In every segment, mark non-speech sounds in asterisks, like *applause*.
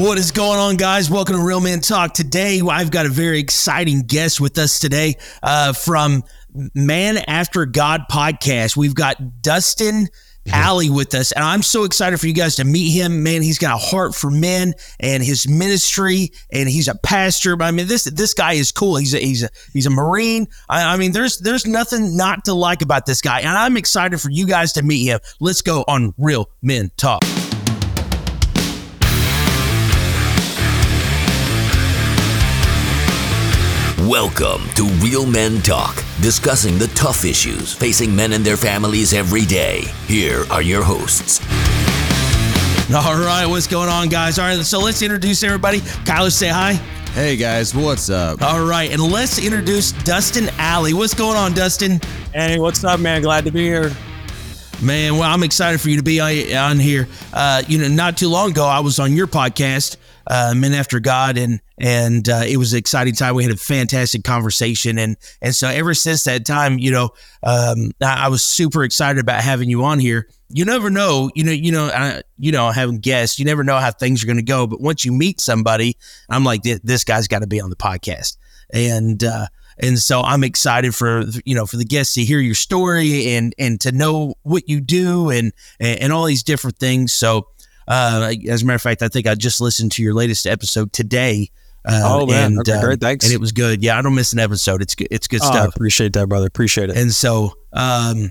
What is going on, guys? Welcome to Real Men Talk. Today, I've got a very exciting guest with us today uh, from Man After God podcast. We've got Dustin Alley with us, and I'm so excited for you guys to meet him. Man, he's got a heart for men and his ministry, and he's a pastor. But I mean, this this guy is cool. He's a, he's a he's a Marine. I, I mean, there's there's nothing not to like about this guy, and I'm excited for you guys to meet him. Let's go on Real Men Talk. Welcome to Real Men Talk, discussing the tough issues facing men and their families every day. Here are your hosts. All right, what's going on, guys? All right, so let's introduce everybody. Kyler, say hi. Hey guys, what's up? All right, and let's introduce Dustin Alley. What's going on, Dustin? Hey, what's up, man? Glad to be here. Man, well, I'm excited for you to be on, on here. Uh, you know, not too long ago, I was on your podcast, uh, Men After God, and and uh, it was an exciting time. We had a fantastic conversation, and and so ever since that time, you know, um, I, I was super excited about having you on here. You never know, you know, you know, I, you know, having guests, you never know how things are going to go. But once you meet somebody, I'm like, this, guy's got to be on the podcast, and uh, and so I'm excited for you know for the guests to hear your story and and to know what you do and and all these different things. So uh, as a matter of fact, I think I just listened to your latest episode today. Uh, Oh, man. and, Okay, uh, great. Thanks. And it was good. Yeah, I don't miss an episode. It's good. It's good Oh, I stuff. appreciate that, brother. Appreciate it. And so, um,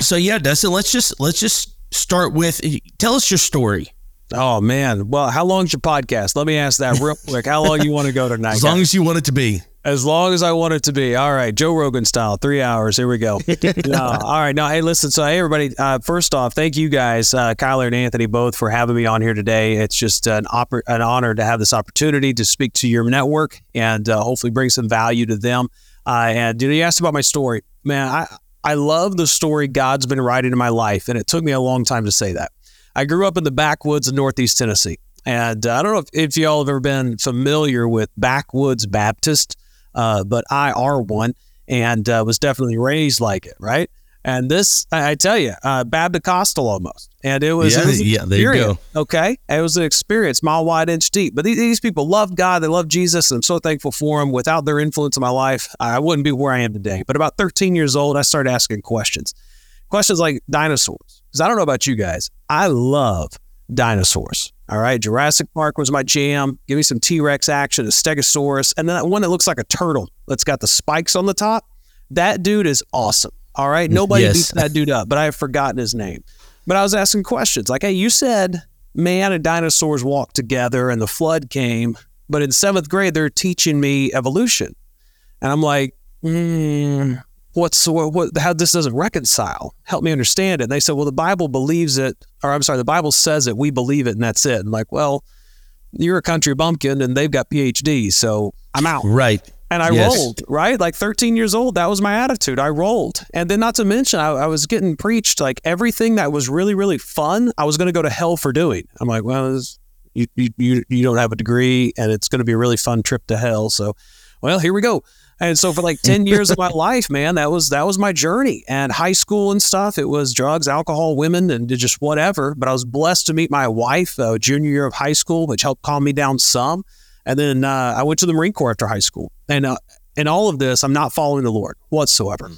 so yeah, Dustin, let's just let's just start with tell us your story. oh man. Well, how long's your podcast? Let me ask that real *laughs* quick. How long you want to go tonight? As long as you want it to be. As long as I want it to be. All right, Joe Rogan style, three hours. Here we go. *laughs* No, all right. No, hey, listen. So, hey, everybody. Uh, first off, thank you guys, uh, Kyler and Anthony, both for having me on here today. It's just an an honor to have this opportunity to speak to your network and uh, hopefully bring some value to them. Uh, and you know, you asked about my story, man. I I love the story God's been writing in my life, and it took me a long time to say that. I grew up in the backwoods of Northeast Tennessee. And uh, I don't know if, if y'all have ever been familiar with Backwoods Baptist, uh, but I are one and uh, was definitely raised like it, right? And this, I, I tell you, uh, Baptist Costal almost. And it was, Yeah, it was yeah, there you go. Okay. It was an experience, mile wide, inch deep. But these, these people love God. They love Jesus. And I'm so thankful for them. Without their influence in my life, I wouldn't be where I am today. But about 13 years old, I started asking questions. Questions like dinosaurs. Because I don't know about you guys. I love dinosaurs. All right. Jurassic Park was my jam. Give me some T Rex action, a Stegosaurus, and then that one that looks like a turtle that's got the spikes on the top. That dude is awesome. All right. Nobody Yes. beats that dude up, but I have forgotten his name. But I was asking questions like, hey, you said man and dinosaurs walked together and the flood came, but in seventh grade, they're teaching me evolution. And I'm like, hmm, what's what, what how this doesn't reconcile. Help me understand it. And they said well the bible believes it or i'm sorry the bible says it we believe it and that's it. I'm like well you're a country bumpkin and they've got phds so i'm out. Right. and i Yes. rolled right? Like 13 years old that was my attitude. I rolled. And then not to mention i, I was getting preached like everything that was really really fun i was going to go to hell for doing. I'm like well this, you, you you you don't have a degree and it's going to be a really fun trip to hell. So well here we go and so for like *laughs* 10 years of my life, man, that was that was my journey. And high school and stuff, it was drugs, alcohol, women, and just whatever. But I was blessed to meet my wife uh, junior year of high school, which helped calm me down some. And then uh, I went to the Marine Corps after high school. And uh, in all of this, I'm not following the Lord whatsoever.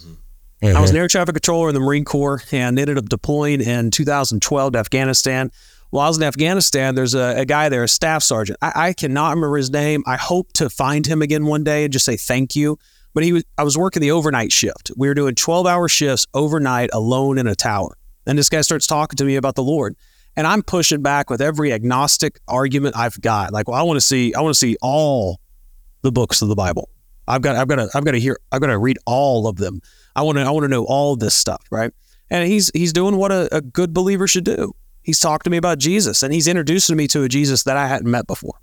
I was an air traffic controller in the Marine Corps and ended up deploying in 2012 to Afghanistan. While I was in Afghanistan, there's a, a guy there, a staff sergeant. I, I cannot remember his name. I hope to find him again one day and just say thank you. But he was, I was working the overnight shift. We were doing 12 hour shifts overnight alone in a tower. And this guy starts talking to me about the Lord. And I'm pushing back with every agnostic argument I've got. Like, well, I want to see, I want to see all the books of the Bible. I've got, I've got to, I've got to hear, I've got to read all of them. I want to, I want to know all this stuff, right? And he's, he's doing what a, a good believer should do. He's talked to me about Jesus, and he's introducing me to a Jesus that I hadn't met before.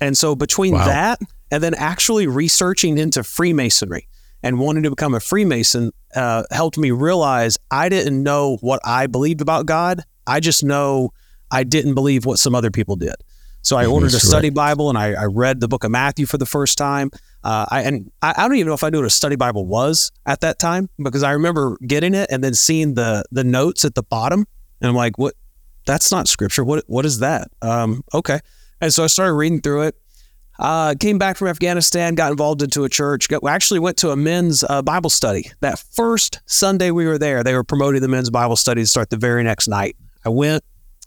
And so between Wow. that and then actually researching into Freemasonry and wanting to become a Freemason uh, helped me realize I didn't know what I believed about God. I just know I didn't believe what some other people did. So I ordered a That's study Bible and I, I read the book of Matthew for the first time. Uh, I, and I, I don't even know if I knew what a study Bible was at that time because I remember getting it and then seeing the the notes at the bottom, and I'm like, "What? That's not scripture. What? What is that?" Um, okay. And so I started reading through it. Uh, came back from Afghanistan, got involved into a church. Got, actually went to a men's uh, Bible study. That first Sunday we were there, they were promoting the men's Bible study to start the very next night. I went.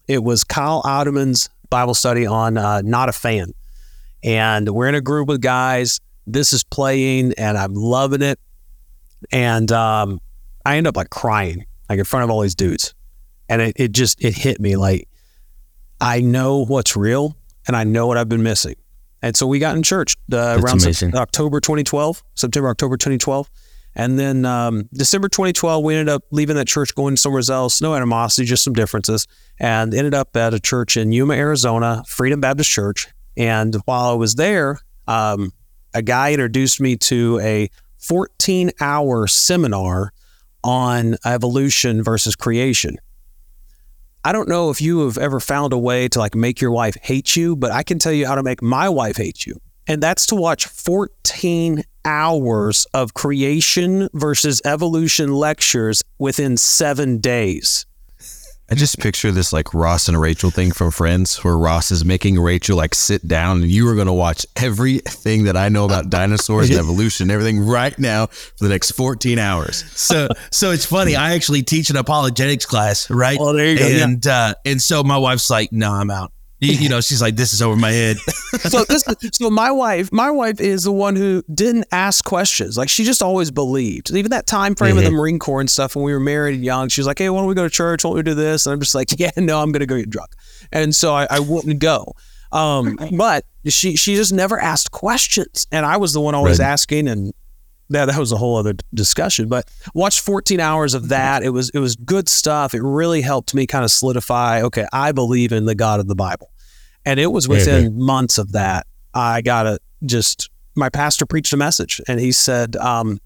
It was Kyle Idleman's Bible study on uh, Not a Fan. And we're in a group with guys. This is playing, and I'm loving it. And um, I end up like crying, like in front of all these dudes. And it, it just, it hit me like, I know what's real and I know what I've been missing. And so we got in church uh, around. October 2012, September, October 2012. And then um, December 2012, we ended up leaving that church, going somewhere else. No animosity, just some differences. And ended up at a church in Yuma, Arizona, Freedom Baptist Church. And while I was there, um, a guy introduced me to a 14 hour seminar on evolution versus creation. I don't know if you have ever found a way to like make your wife hate you, but I can tell you how to make my wife hate you. And that's to watch 14 hours of creation versus evolution lectures within seven days. I just picture this like Ross and Rachel thing from Friends, where Ross is making Rachel like sit down, and you are going to watch everything that I know about *laughs* dinosaurs and evolution, everything right now for the next 14 hours. so *laughs* so it's funny. I actually teach an apologetics class, right? Oh, there you go, yeah. And uh, and so my wife's like, "No, I'm out." You, you know, she's like, "This is over my head." *laughs* so this, so my wife, my wife is the one who didn't ask questions. Like she just always believed. Even that time frame of the Marine Corps and stuff when we were married and young, she was like, "Hey, why don't we go to church? Why don't we do this?" And I'm just like, *laughs* "Yeah, no, I'm gonna go get drunk." And so I, I wouldn't go. Um, but she she just never asked questions, and I was the one always Right. asking and. That, that was a whole other discussion, but watched 14 hours of that. It was it was good stuff. It really helped me kind of solidify. Okay, I believe in the God of the Bible. And it was within months of that, I got a just my pastor preached a message and he said, um,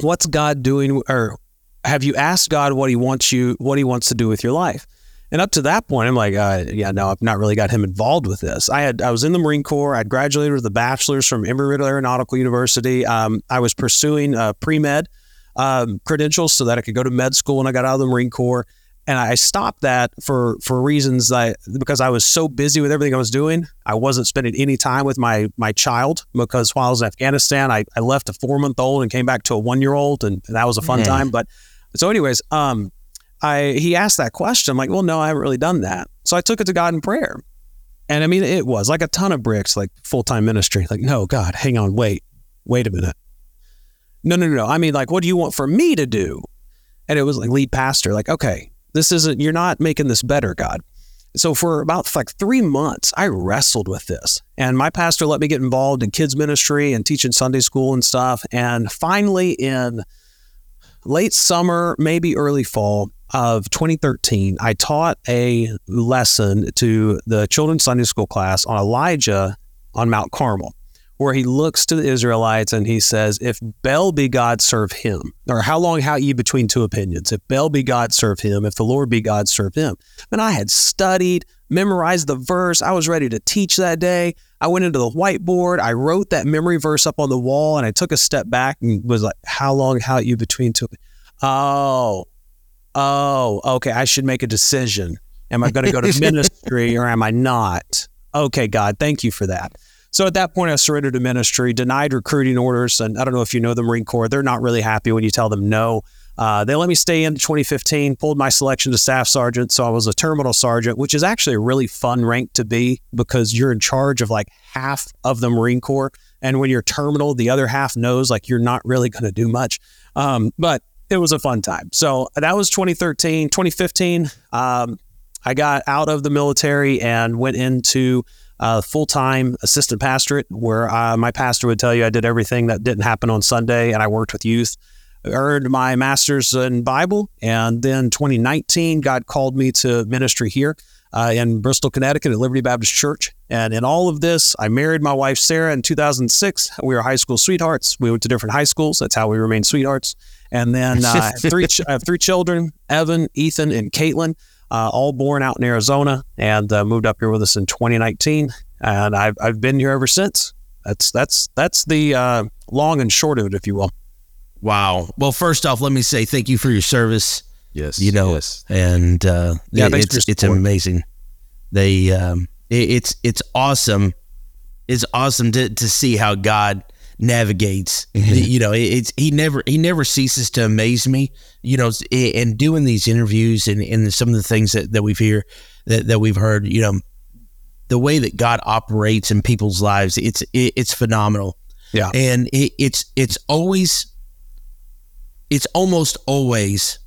What's God doing? Or have you asked God what he wants you, what he wants to do with your life? And up to that point, I'm like, uh, yeah, no, I've not really got him involved with this. I had, I was in the Marine Corps. I'd graduated with a bachelor's from Embry-Riddle Aeronautical University. Um, I was pursuing uh, pre-med um, credentials so that I could go to med school when I got out of the Marine Corps. And I stopped that for for reasons I because I was so busy with everything I was doing. I wasn't spending any time with my my child because while I was in Afghanistan, I, I left a four month old and came back to a one year old, and that was a fun time. But so, anyways, um, I he asked that question. I'm like, well, no, I haven't really done that. So I took it to God in prayer, and I mean, it was like a ton of bricks, like full time ministry. Like, no, God, hang on, wait, wait a minute. No, no, no, no. I mean, like, what do you want for me to do? And it was like lead pastor, like, okay, this isn't, you're not making this better, God. So for about like three months, I wrestled with this. And my pastor let me get involved in kids ministry and teaching Sunday school and stuff. And finally, in late summer, maybe early fall of 2013, I taught a lesson to the children's Sunday school class on Elijah on Mount Carmel, where he looks to the Israelites and he says, If Baal be God, serve him. Or how long how ye between two opinions? If Baal be God, serve him. If the Lord be God, serve him. And I had studied, memorized the verse. I was ready to teach that day. I went into the whiteboard. I wrote that memory verse up on the wall and I took a step back and was like, How long how you between two? Oh, oh, okay. I should make a decision. Am I going to go to *laughs* ministry or am I not? Okay, God, thank you for that. So at that point, I surrendered to ministry, denied recruiting orders. And I don't know if you know the Marine Corps, they're not really happy when you tell them no. Uh, they let me stay in 2015, pulled my selection to staff sergeant. So I was a terminal sergeant, which is actually a really fun rank to be because you're in charge of like half of the Marine Corps. And when you're terminal, the other half knows like you're not really going to do much. Um, but it was a fun time. So that was 2013. 2015, um, I got out of the military and went into uh, full time assistant pastorate, where uh, my pastor would tell you I did everything that didn't happen on Sunday, and I worked with youth. Earned my master's in Bible, and then 2019, God called me to ministry here uh, in Bristol, Connecticut, at Liberty Baptist Church. And in all of this, I married my wife Sarah in 2006. We were high school sweethearts. We went to different high schools. That's how we remained sweethearts. And then uh, I *laughs* have three, ch- I have three children: Evan, Ethan, and Caitlin uh, all born out in Arizona and uh, moved up here with us in 2019. And I've, I've been here ever since. That's that's that's the uh, long and short of it, if you will. Wow. Well, first off, let me say thank you for your service. Yes. You know, yes. and uh, Yeah, it- it's it's amazing. They, um, it, it's it's awesome. It's awesome to to see how God navigates. Mm-hmm. You know, it's he never he never ceases to amaze me. You know, and doing these interviews and, and some of the things that, that we've hear that, that we've heard. You know, the way that God operates in people's lives, it's it, it's phenomenal. Yeah. and it, it's it's always it's almost always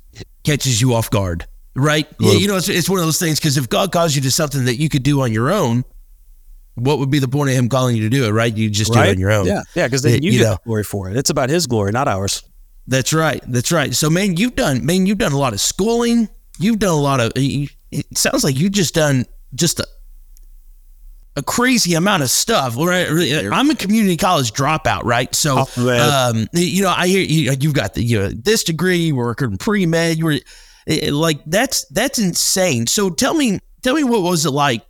catches you off guard, right? Yeah, you know, it's, it's one of those things because if God calls you to something that you could do on your own, what would be the point of Him calling you to do it, right? You just do it on your own. Yeah, yeah, because then you, you get know. glory for it. It's about His glory, not ours. That's right. That's right. So, man, you've done, man, you've done a lot of schooling. You've done a lot of. It sounds like you've just done just a a crazy amount of stuff. Right? I'm a community college dropout, right? So, Oh, um, you know, I hear you. You've got the you know, this degree. You were working pre med. You were like that's that's insane. So, tell me, tell me what was it like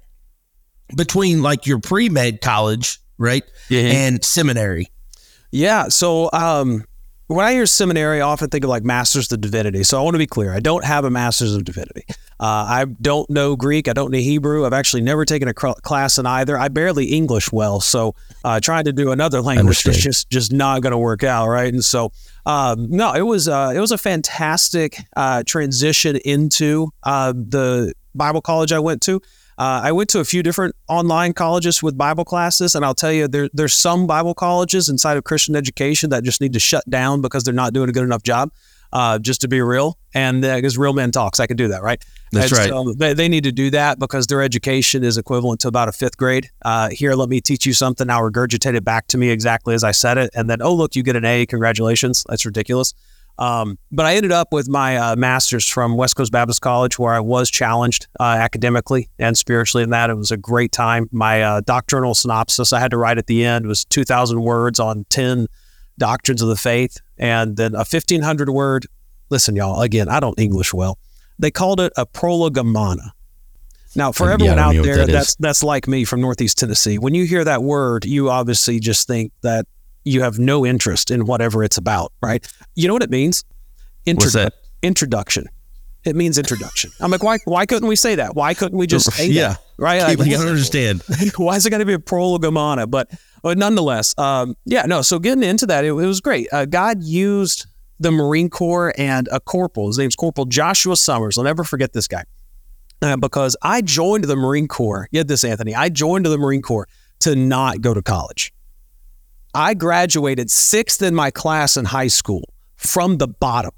between like your pre med college, right, and seminary? Yeah. So um, when I hear seminary, I often think of like Masters of Divinity. So I want to be clear: I don't have a Masters of Divinity. Uh, I don't know Greek. I don't know Hebrew. I've actually never taken a cr- class in either. I barely English well, so uh, trying to do another language is just just not going to work out, right? And so, um, no, it was uh, it was a fantastic uh, transition into uh, the Bible college I went to. Uh, I went to a few different online colleges with Bible classes, and I'll tell you, there, there's some Bible colleges inside of Christian education that just need to shut down because they're not doing a good enough job. Uh, just to be real, and because real men talks, I can do that, right? That's And right. so they, they need to do that because their education is equivalent to about a fifth grade. Uh, here, let me teach you something. Now regurgitate it back to me exactly as I said it, and then oh look, you get an A. Congratulations. That's ridiculous. Um, but I ended up with my uh, master's from West Coast Baptist College, where I was challenged uh, academically and spiritually in that. It was a great time. My uh, doctrinal synopsis I had to write at the end was 2,000 words on 10 doctrines of the faith, and then a 1,500 word. Listen, y'all, again, I don't English well. They called it a prolegomena. Now, for everyone don't out there that that's that's like me from Northeast Tennessee, when you hear that word, you obviously just think that you have no interest in whatever it's about, right? You know what it means? That? Introduction. It means introduction. I'm like, why? Why couldn't we say that? Why couldn't we just *laughs* say Yeah. that? Right? Like, People gotta understand. why is it *laughs* got to be a prolegomena? But but nonetheless, um, yeah, no. So getting into that, it, it was great. Uh, God used the Marine Corps and a corporal. His name's Corporal Joshua Summers. I'll never forget this guy uh, because I joined the Marine Corps. Get this, Anthony. I joined the Marine Corps to not go to college. I graduated sixth in my class in high school from the bottom.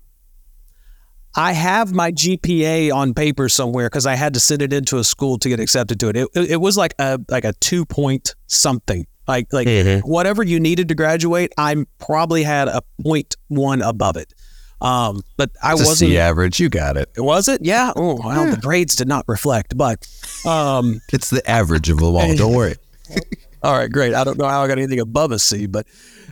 I have my GPA on paper somewhere because I had to send it into a school to get accepted to it. It, it was like a like a two point something. Like like whatever you needed to graduate, I probably had a point one above it. Um, but I It's wasn't. C average. You got it. Was it? Yeah. Oh, well, the grades did not reflect, but um, It's the average of them all. Don't worry. *laughs* all right, great. I don't know how I got anything above a C, but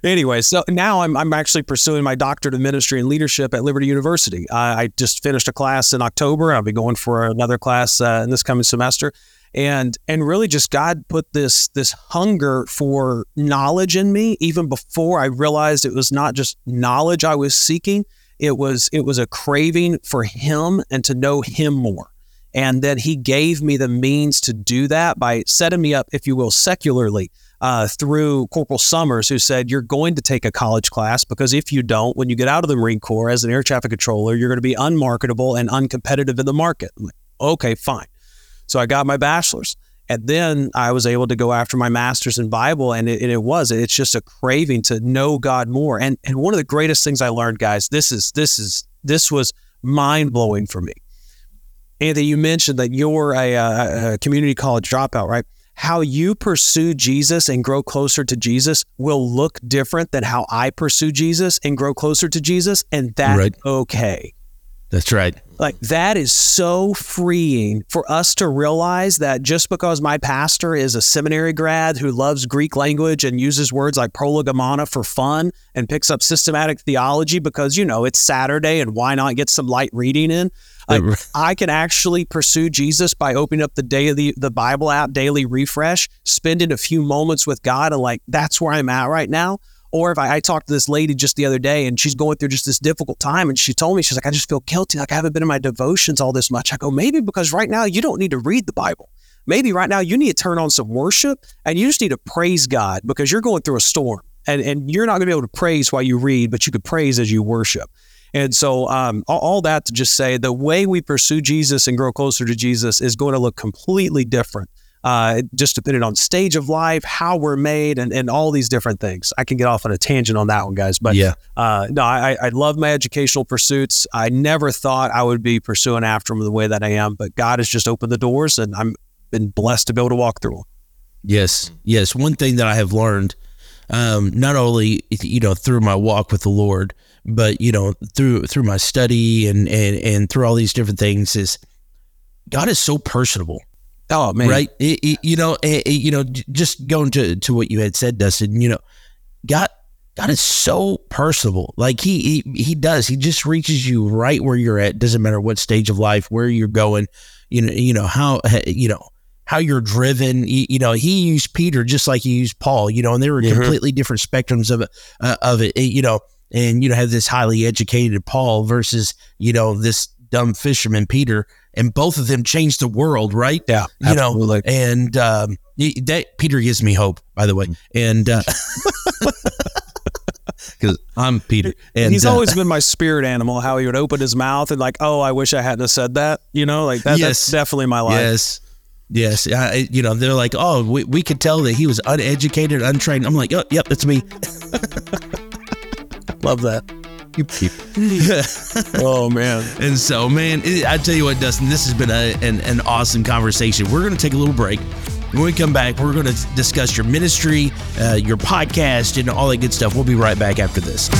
anyway, so now I'm, I'm actually pursuing my doctorate of ministry and leadership at Liberty University. I, I just finished a class in October. I'll be going for another class uh, in this coming semester. And and really just God put this this hunger for knowledge in me even before I realized it was not just knowledge I was seeking. It was it was a craving for him and to know him more. And then he gave me the means to do that by setting me up, if you will, secularly uh, through Corporal Summers, who said, You're going to take a college class because if you don't, when you get out of the Marine Corps as an air traffic controller, you're going to be unmarketable and uncompetitive in the market. Like, okay, fine. So I got my bachelor's. And then I was able to go after my master's in Bible, and it, and it was it's just a craving to know God more. And and one of the greatest things I learned, guys, this is this is this was mind blowing for me. Anthony, you mentioned that you're a, a, a community college dropout, right? How you pursue Jesus and grow closer to Jesus will look different than how I pursue Jesus and grow closer to Jesus, and that's Right. okay. That's right. Like that is so freeing for us to realize that just because my pastor is a seminary grad who loves Greek language and uses words like prolegomena for fun and picks up systematic theology because you know it's Saturday and why not get some light reading in? Like, I can actually pursue Jesus by opening up the daily the Bible app, daily refresh, spending a few moments with God, and like that's where I'm at right now. Or if I, I talked to this lady just the other day and she's going through just this difficult time and she told me, she's like, I just feel guilty. Like I haven't been in my devotions all this much. I go, maybe because right now you don't need to read the Bible. maybe right now you need to turn on some worship and you just need to praise God because you're going through a storm and, and you're not going to be able to praise while you read, but you could praise as you worship. And so, um, all, all that to just say the way we pursue Jesus and grow closer to Jesus is going to look completely different uh, just depending on stage of life, how we're made, and, and all these different things. I can get off on a tangent on that one, guys. But Yeah. uh, no, I, I love my educational pursuits. I never thought I would be pursuing after them the way that I am, but God has just opened the doors, and I'm been blessed to be able to walk through them. Yes, yes. One thing that I have learned, um, not only you know through my walk with the Lord, but you know through through my study and and and through all these different things, is God is so personable, Oh man, right? It- it- you know, eh, eh, you know, just going to to what you had said, Dustin. You know, God. God is so personable. Like he, he he does. He just reaches you right where you're at. Doesn't matter what stage of life, where you're going. You know, you know how you know how you're driven. You, you know, he used Peter just like he used Paul. You know, and they were Mhm. completely different spectrums of. Uh, of it. You know, and you know have this highly educated Paul versus you know this dumb fisherman Peter, and both of them changed the world. Right? Yeah, You know, absolutely. And um, y- that Peter gives me hope. By the way, and. Uh, *laughs* Because I'm Peter, and he's uh, always been my spirit animal. How he would open his mouth and like, oh, I wish I hadn't have said that. You know, like that, Yes. that's definitely my life. Yes. Yes. I, you know, they're like, oh, we, we could tell that he was uneducated, untrained. I'm like, oh, yep, that's me. *laughs* Love that. You keep *laughs* Oh man. And so, man, it, I tell you what, Dustin, this has been a, an, an awesome conversation. We're going to take a little break. When we come back, we're going to discuss your ministry, uh, your podcast, and all that good stuff. We'll be right back after this.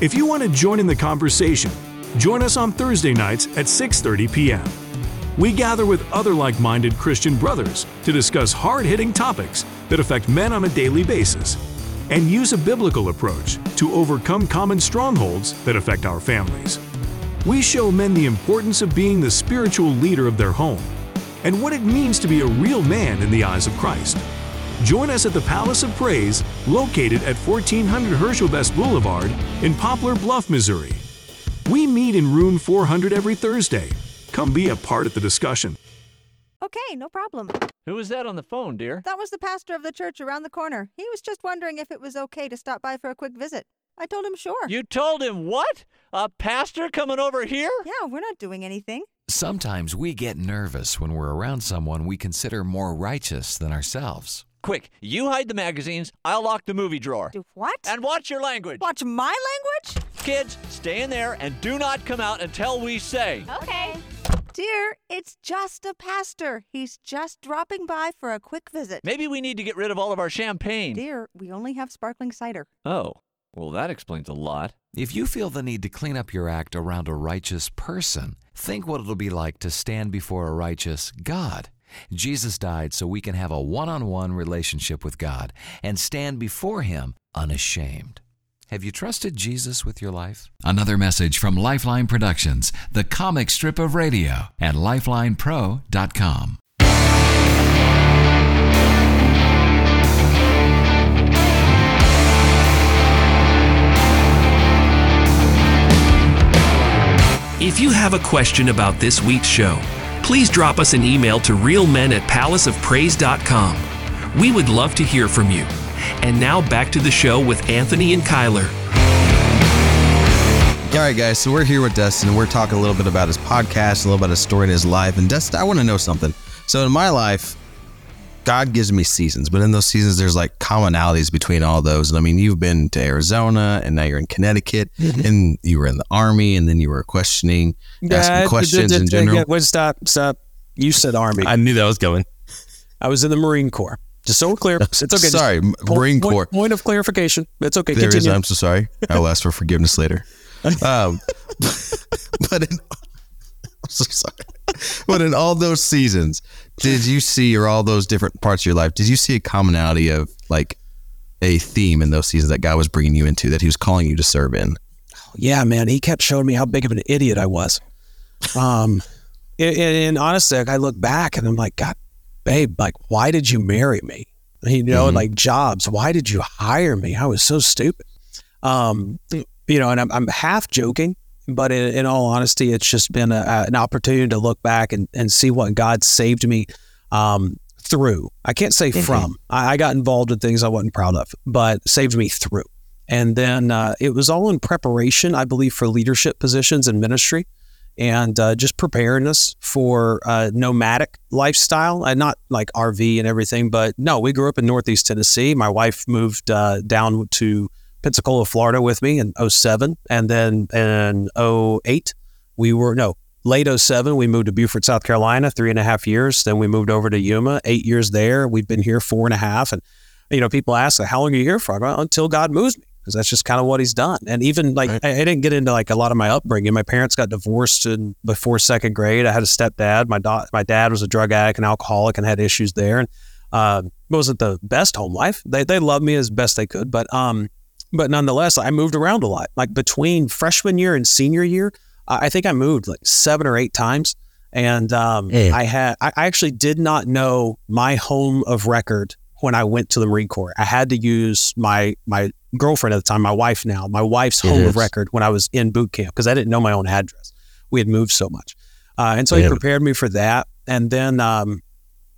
If you want to join in the conversation, join us on Thursday nights at 6:30 p.m. We gather with other like-minded Christian brothers to discuss hard-hitting topics that affect men on a daily basis and use a biblical approach to overcome common strongholds that affect our families. We show men the importance of being the spiritual leader of their home and what it means to be a real man in the eyes of Christ. Join us at the Palace of Praise, located at 1400 Herschel Best Boulevard in Poplar Bluff, Missouri. We meet in room 400 every Thursday. Come be a part of the discussion. Okay, no problem. Who was that on the phone, dear? That was the pastor of the church around the corner. He was just wondering if it was okay to stop by for a quick visit. I told him sure. You told him what? A pastor coming over here? Yeah, we're not doing anything. Sometimes we get nervous when we're around someone we consider more righteous than ourselves. Quick, you hide the magazines, I'll lock the movie drawer. Do what? And watch your language. Watch my language? Kids, stay in there and do not come out until we say. Okay. Dear, it's just a pastor. He's just dropping by for a quick visit. Maybe we need to get rid of all of our champagne. Dear, we only have sparkling cider. Oh, well, that explains a lot. If you feel the need to clean up your act around a righteous person, think what it'll be like to stand before a righteous God. Jesus died so we can have a one on one relationship with God and stand before Him unashamed. Have you trusted Jesus with your life? Another message from Lifeline Productions, the comic strip of radio, at lifelinepro.com. If you have a question about this week's show, please drop us an email to realmen at palaceofpraise.com. We would love to hear from you. And now back to the show with Anthony and Kyler. All right, guys. So we're here with Dustin. and We're talking a little bit about his podcast, a little about his story in his life. And Dustin, I want to know something. So in my life, God gives me seasons, but in those seasons, there's like commonalities between all those. And I mean, you've been to Arizona, and now you're in Connecticut, mm-hmm. and you were in the army, and then you were questioning, asking questions in general. Wait, stop, stop. You said Army. I, I knew that was going. I was in the Marine Corps. Just so we're clear. It's okay. Sorry, point- Marine point- Corps. Point of clarification. It's okay. There is. Continue. I'm so sorry. I will ask for forgiveness later. *laughs* Um, *laughs* but in, I'm so sorry. But in all those seasons, did you see, or all those different parts of your life, did you see a commonality of like a theme in those seasons that God was bringing you into, that He was calling you to serve in? yeah, man, he kept showing me how big of an idiot I was. Um, *laughs* and, and honestly, I look back and I'm like, God, babe, like, why did you marry me? You know, Mhm. like jobs, why did you hire me? I was so stupid. Um, you know, and I'm, I'm half joking, but in, in all honesty, it's just been a, a, an opportunity to look back and, and see what God saved me um, through. I can't say from. I, I got involved in things I wasn't proud of, but saved me through. And then uh, it was all in preparation, I believe, for leadership positions in ministry and uh, just preparing us for uh, nomadic lifestyle and not like RV and everything. But no, we grew up in Northeast Tennessee. My wife moved uh, down to Pensacola, Florida with me in 07. And then in 08, we were, no, late 07, we moved to Beaufort, South Carolina, three and a half years. Then we moved over to Yuma, eight years there. We've been here four and a half. And, you know, people ask, how long are you here for? Until God moves me because that's just kind of what he's done. And even like right. I, I, didn't get into like a lot of my upbringing. My parents got divorced in before second grade. I had a stepdad. My my dad was a drug addict and alcoholic and had issues there. And uh, wasn't the best home life. They they loved me as best they could, but um, but nonetheless, I moved around a lot. Like between freshman year and senior year, I think I moved like seven or eight times. And um, I had I actually did not know my home of record when I went to the Marine Corps. I had to use my my girlfriend at the time, my wife now, my wife's home of record when I was in boot camp because I didn't know my own address. We had moved so much, uh, and so yeah. he prepared me for that. And then, um,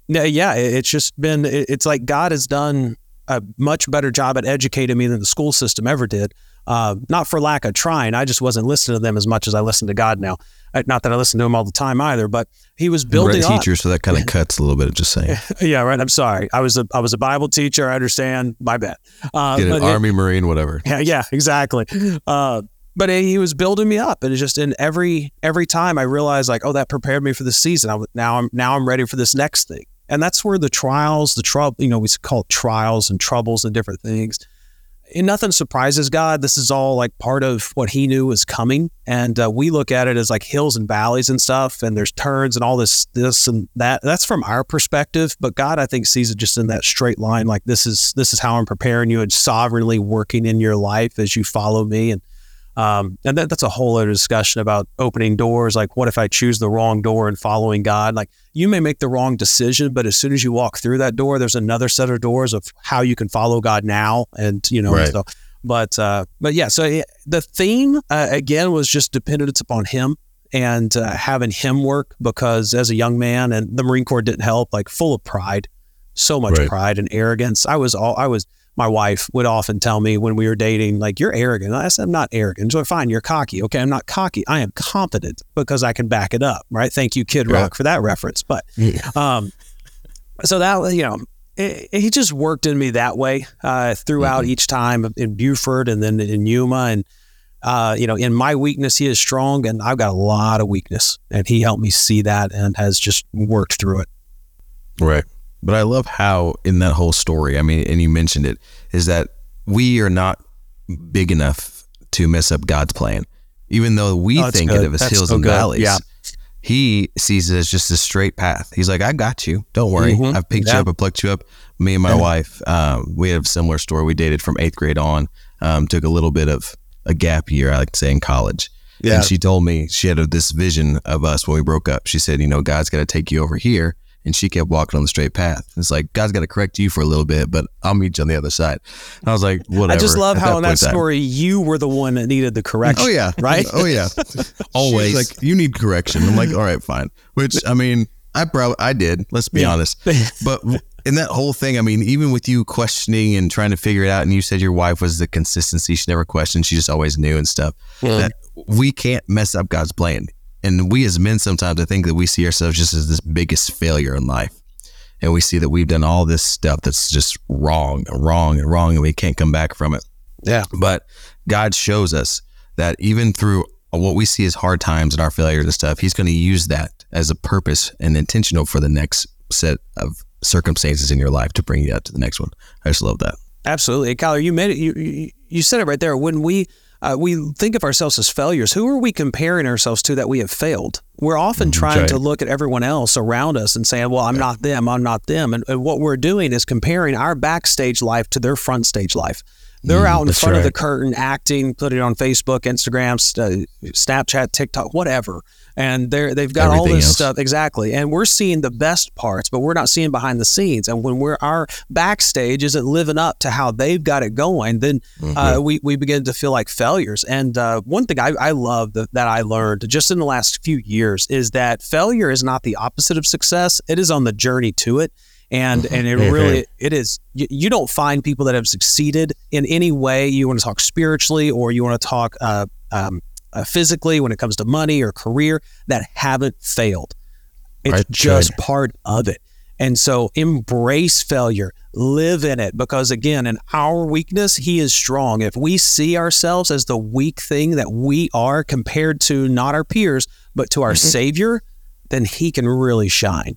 yeah, it's just been. It's like God has done a much better job at educating me than the school system ever did. Uh, not for lack of trying, I just wasn't listening to them as much as I listen to God now. Uh, not that I listen to him all the time either, but he was building. You're a teacher, up. so that kind of *laughs* cuts a little bit. Of just saying. *laughs* yeah, right. I'm sorry. I was a I was a Bible teacher. I understand. My bad. Uh, Get an Army, it, Marine, whatever. *laughs* Yeah, yeah, exactly. Uh, but he was building me up, and it's just in every every time I realized like, oh, that prepared me for the season. I, now I'm now I'm ready for this next thing, and that's where the trials, the trouble, you know, we call it trials and troubles and different things and nothing surprises God. This is all like part of what He knew was coming, and uh, we look at it as like hills and valleys and stuff, and there's turns and all this, this and that. That's from our perspective, but God, I think, sees it just in that straight line. Like this is this is how I'm preparing you and sovereignly working in your life as you follow me, and um, and that, that's a whole other discussion about opening doors. Like, what if I choose the wrong door and following God? Like, you may make the wrong decision, but as soon as you walk through that door, there's another set of doors of how you can follow God now. And, you know, right. so, but, uh, but yeah, so the theme, uh, again, was just dependence upon Him and uh, having Him work because as a young man, and the Marine Corps didn't help, like, full of pride, so much right. pride and arrogance. I was all, I was, my wife would often tell me when we were dating, like, you're arrogant. I said, I'm not arrogant. So fine, you're cocky. Okay, I'm not cocky. I am confident because I can back it up, right? Thank you, Kid Rock, for that reference. But um, so that, you know, it, he just worked in me that way uh, throughout mm-hmm. each time in Beaufort and then in Yuma. And, uh, you know, in my weakness, he is strong, and I've got a lot of weakness. And he helped me see that and has just worked through it. Right. But I love how in that whole story, I mean, and you mentioned it, is that we are not big enough to mess up God's plan. Even though we oh, think good. of as hills so and good. valleys, yeah. he sees it as just a straight path. He's like, I got you. Don't worry. Mm-hmm. I've picked yeah. you up, I plucked you up. Me and my yeah. wife, um, we have a similar story. We dated from eighth grade on, um, took a little bit of a gap year, I like to say, in college. Yeah. And she told me she had this vision of us when we broke up. She said, you know, God's got to take you over here and she kept walking on the straight path. It's like God's got to correct you for a little bit, but I'll meet you on the other side. And I was like, whatever. I just love At how that in that story you were the one that needed the correction. Oh yeah, right. Oh yeah, *laughs* always. like you need correction. I'm like, all right, fine. Which I mean, I probably I did. Let's be yeah. honest. *laughs* But in that whole thing, I mean, even with you questioning and trying to figure it out, and you said your wife was the consistency. She never questioned. She just always knew and stuff. Yeah. That we can't mess up God's plan. And we as men sometimes I think that we see ourselves just as this biggest failure in life and we see that we've done all this stuff that's just wrong and wrong and wrong and we can't come back from it. Yeah. But God shows us that even through what we see as hard times and our failures and stuff, He's going to use that as a purpose and intentional for the next set of circumstances in your life to bring you out to the next one. I just love that. Absolutely, Kyler. You made it. You you said it right there. When we uh, we think of ourselves as failures. Who are we comparing ourselves to that we have failed? We're often mm-hmm. trying right. to look at everyone else around us and saying, well, I'm not them, I'm not them. And, and, what we're doing is comparing our backstage life to their front stage life. They're Mm, out in front of the curtain, acting, put it on Facebook, Instagram, st- uh, Snapchat, TikTok, whatever, and they're they've got all this else. stuff exactly. And we're seeing the best parts, but we're not seeing behind the scenes. And when we're our backstage isn't living up to how they've got it going, then Mm-hmm. uh, we we begin to feel like failures. And uh, one thing I, I love that, that I learned just in the last few years is that failure is not the opposite of success; it is on the journey to it. And and it *laughs* really it is you, you don't find people that have succeeded in any way. You want to talk spiritually or you want to talk uh, um, uh, physically when it comes to money or career that haven't failed. It's Right, just part of it. And so embrace failure, live in it because again, in our weakness, he is strong. If we see ourselves as the weak thing that we are compared to not our peers, but to our savior, then he can really shine.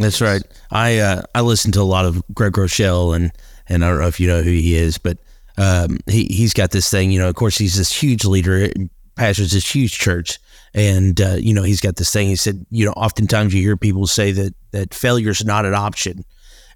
That's right. I uh, I listen to a lot of Craig Groeschel and and I don't know if you know who he is, but um, he he's got this thing. You know, of course, he's this huge leader, pastors this huge church, and uh, you know he's got this thing. He said, you know, oftentimes you hear people say that that failure is not an option,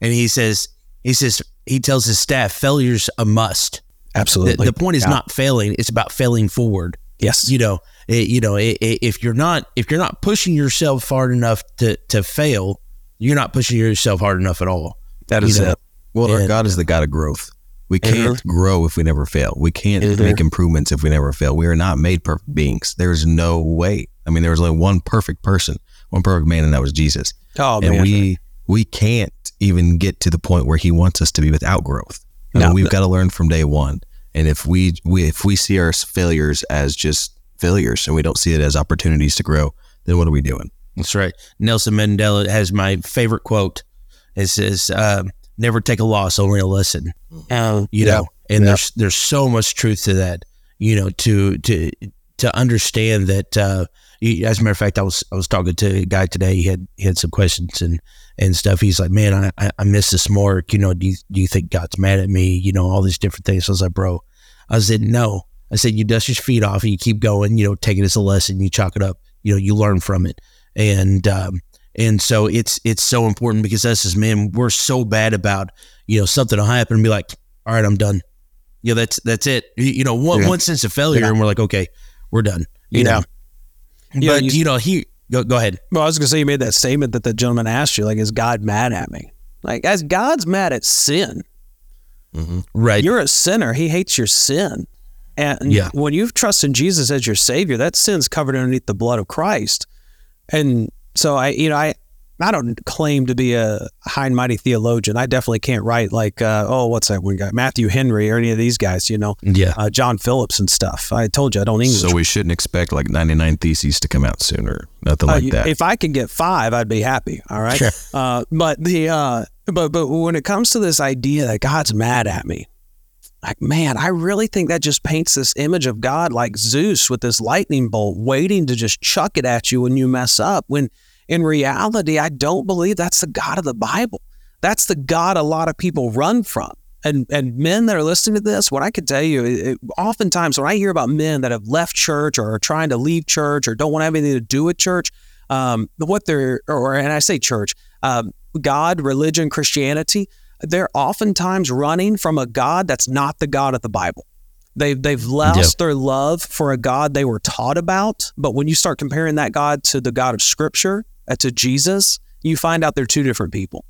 and he says he says he tells his staff failure's a must. Absolutely. the point is not failing; it's about failing forward yes. you know it, you know i i if you're not if you're not pushing yourself hard enough to to fail you're not pushing yourself hard enough at all That you is know? it. Well, our And- God is the God of growth. We can't grow if we never fail. We can't make improvements if we never fail. We are not made perfect beings. There's no way. I mean, there was only one perfect person, one perfect man, and that was Jesus. Oh and man. we we can't even get to the point where He wants us to be without growth. I mean, we've got to learn from day one. And if we, we if we see our failures as just failures and we don't see it as opportunities to grow, then what are we doing? That's right. Nelson mandela has my favorite quote. It says um, never take a loss only a lesson. Uh, you yeah. know and Yeah. there's there's so much truth to that you know to to to understand that uh as a matter of fact i was i was talking to a guy today. He had he had some questions and and stuff. He's like man i i, I miss this mark. You know do you, do you think god's mad at me? You know all these different things. So i was like bro. I said no. I said you dust your feet off and you keep going you know take it as a lesson. You chalk it up. You know you learn from it and um and so it's it's so important because us as men we're so bad about you know something will happen and be like all right i'm done you know that's that's it you you know one, Yeah. one sense of failure Yeah. and we're like okay we're done you Yeah. know Yeah, but you- you, know he go, go ahead Well, I was going to say you made that statement that the gentleman asked you, like, is God mad at me? Like, as God's mad at sin, right you're a sinner. He hates your sin. And Yeah. when you've trusted Jesus as your savior, that sin's covered underneath the blood of Christ. And so I, you know, I, I don't claim to be a high and mighty theologian. I definitely can't write like, uh, oh, what's that one guy, Matthew Henry or any of these guys, you know, yeah uh, John Phillips and stuff. I told you I don't English. So we shouldn't expect like 99 theses to come out sooner. Nothing Uh, like you- that. If I could get five, I'd be happy. All right. Uh, but the uh, but but when it comes to this idea that God's mad at me, like man, I really think that just paints this image of God like Zeus with this lightning bolt, waiting to just chuck it at you when you mess up. When in reality, I don't believe that's the God of the Bible. That's the God a lot of people run from. And and men that are listening to this, what I could tell you, it, oftentimes when I hear about men that have left church or are trying to leave church or don't want to have anything to do with church, um, what they're or and I say church, um, God, religion, Christianity, they're oftentimes running from a God that's not the God of the Bible. They've they've lost their love for a God they were taught about. But when you start comparing that God to the God of Scripture, uh, to Jesus, you find out they're two different people.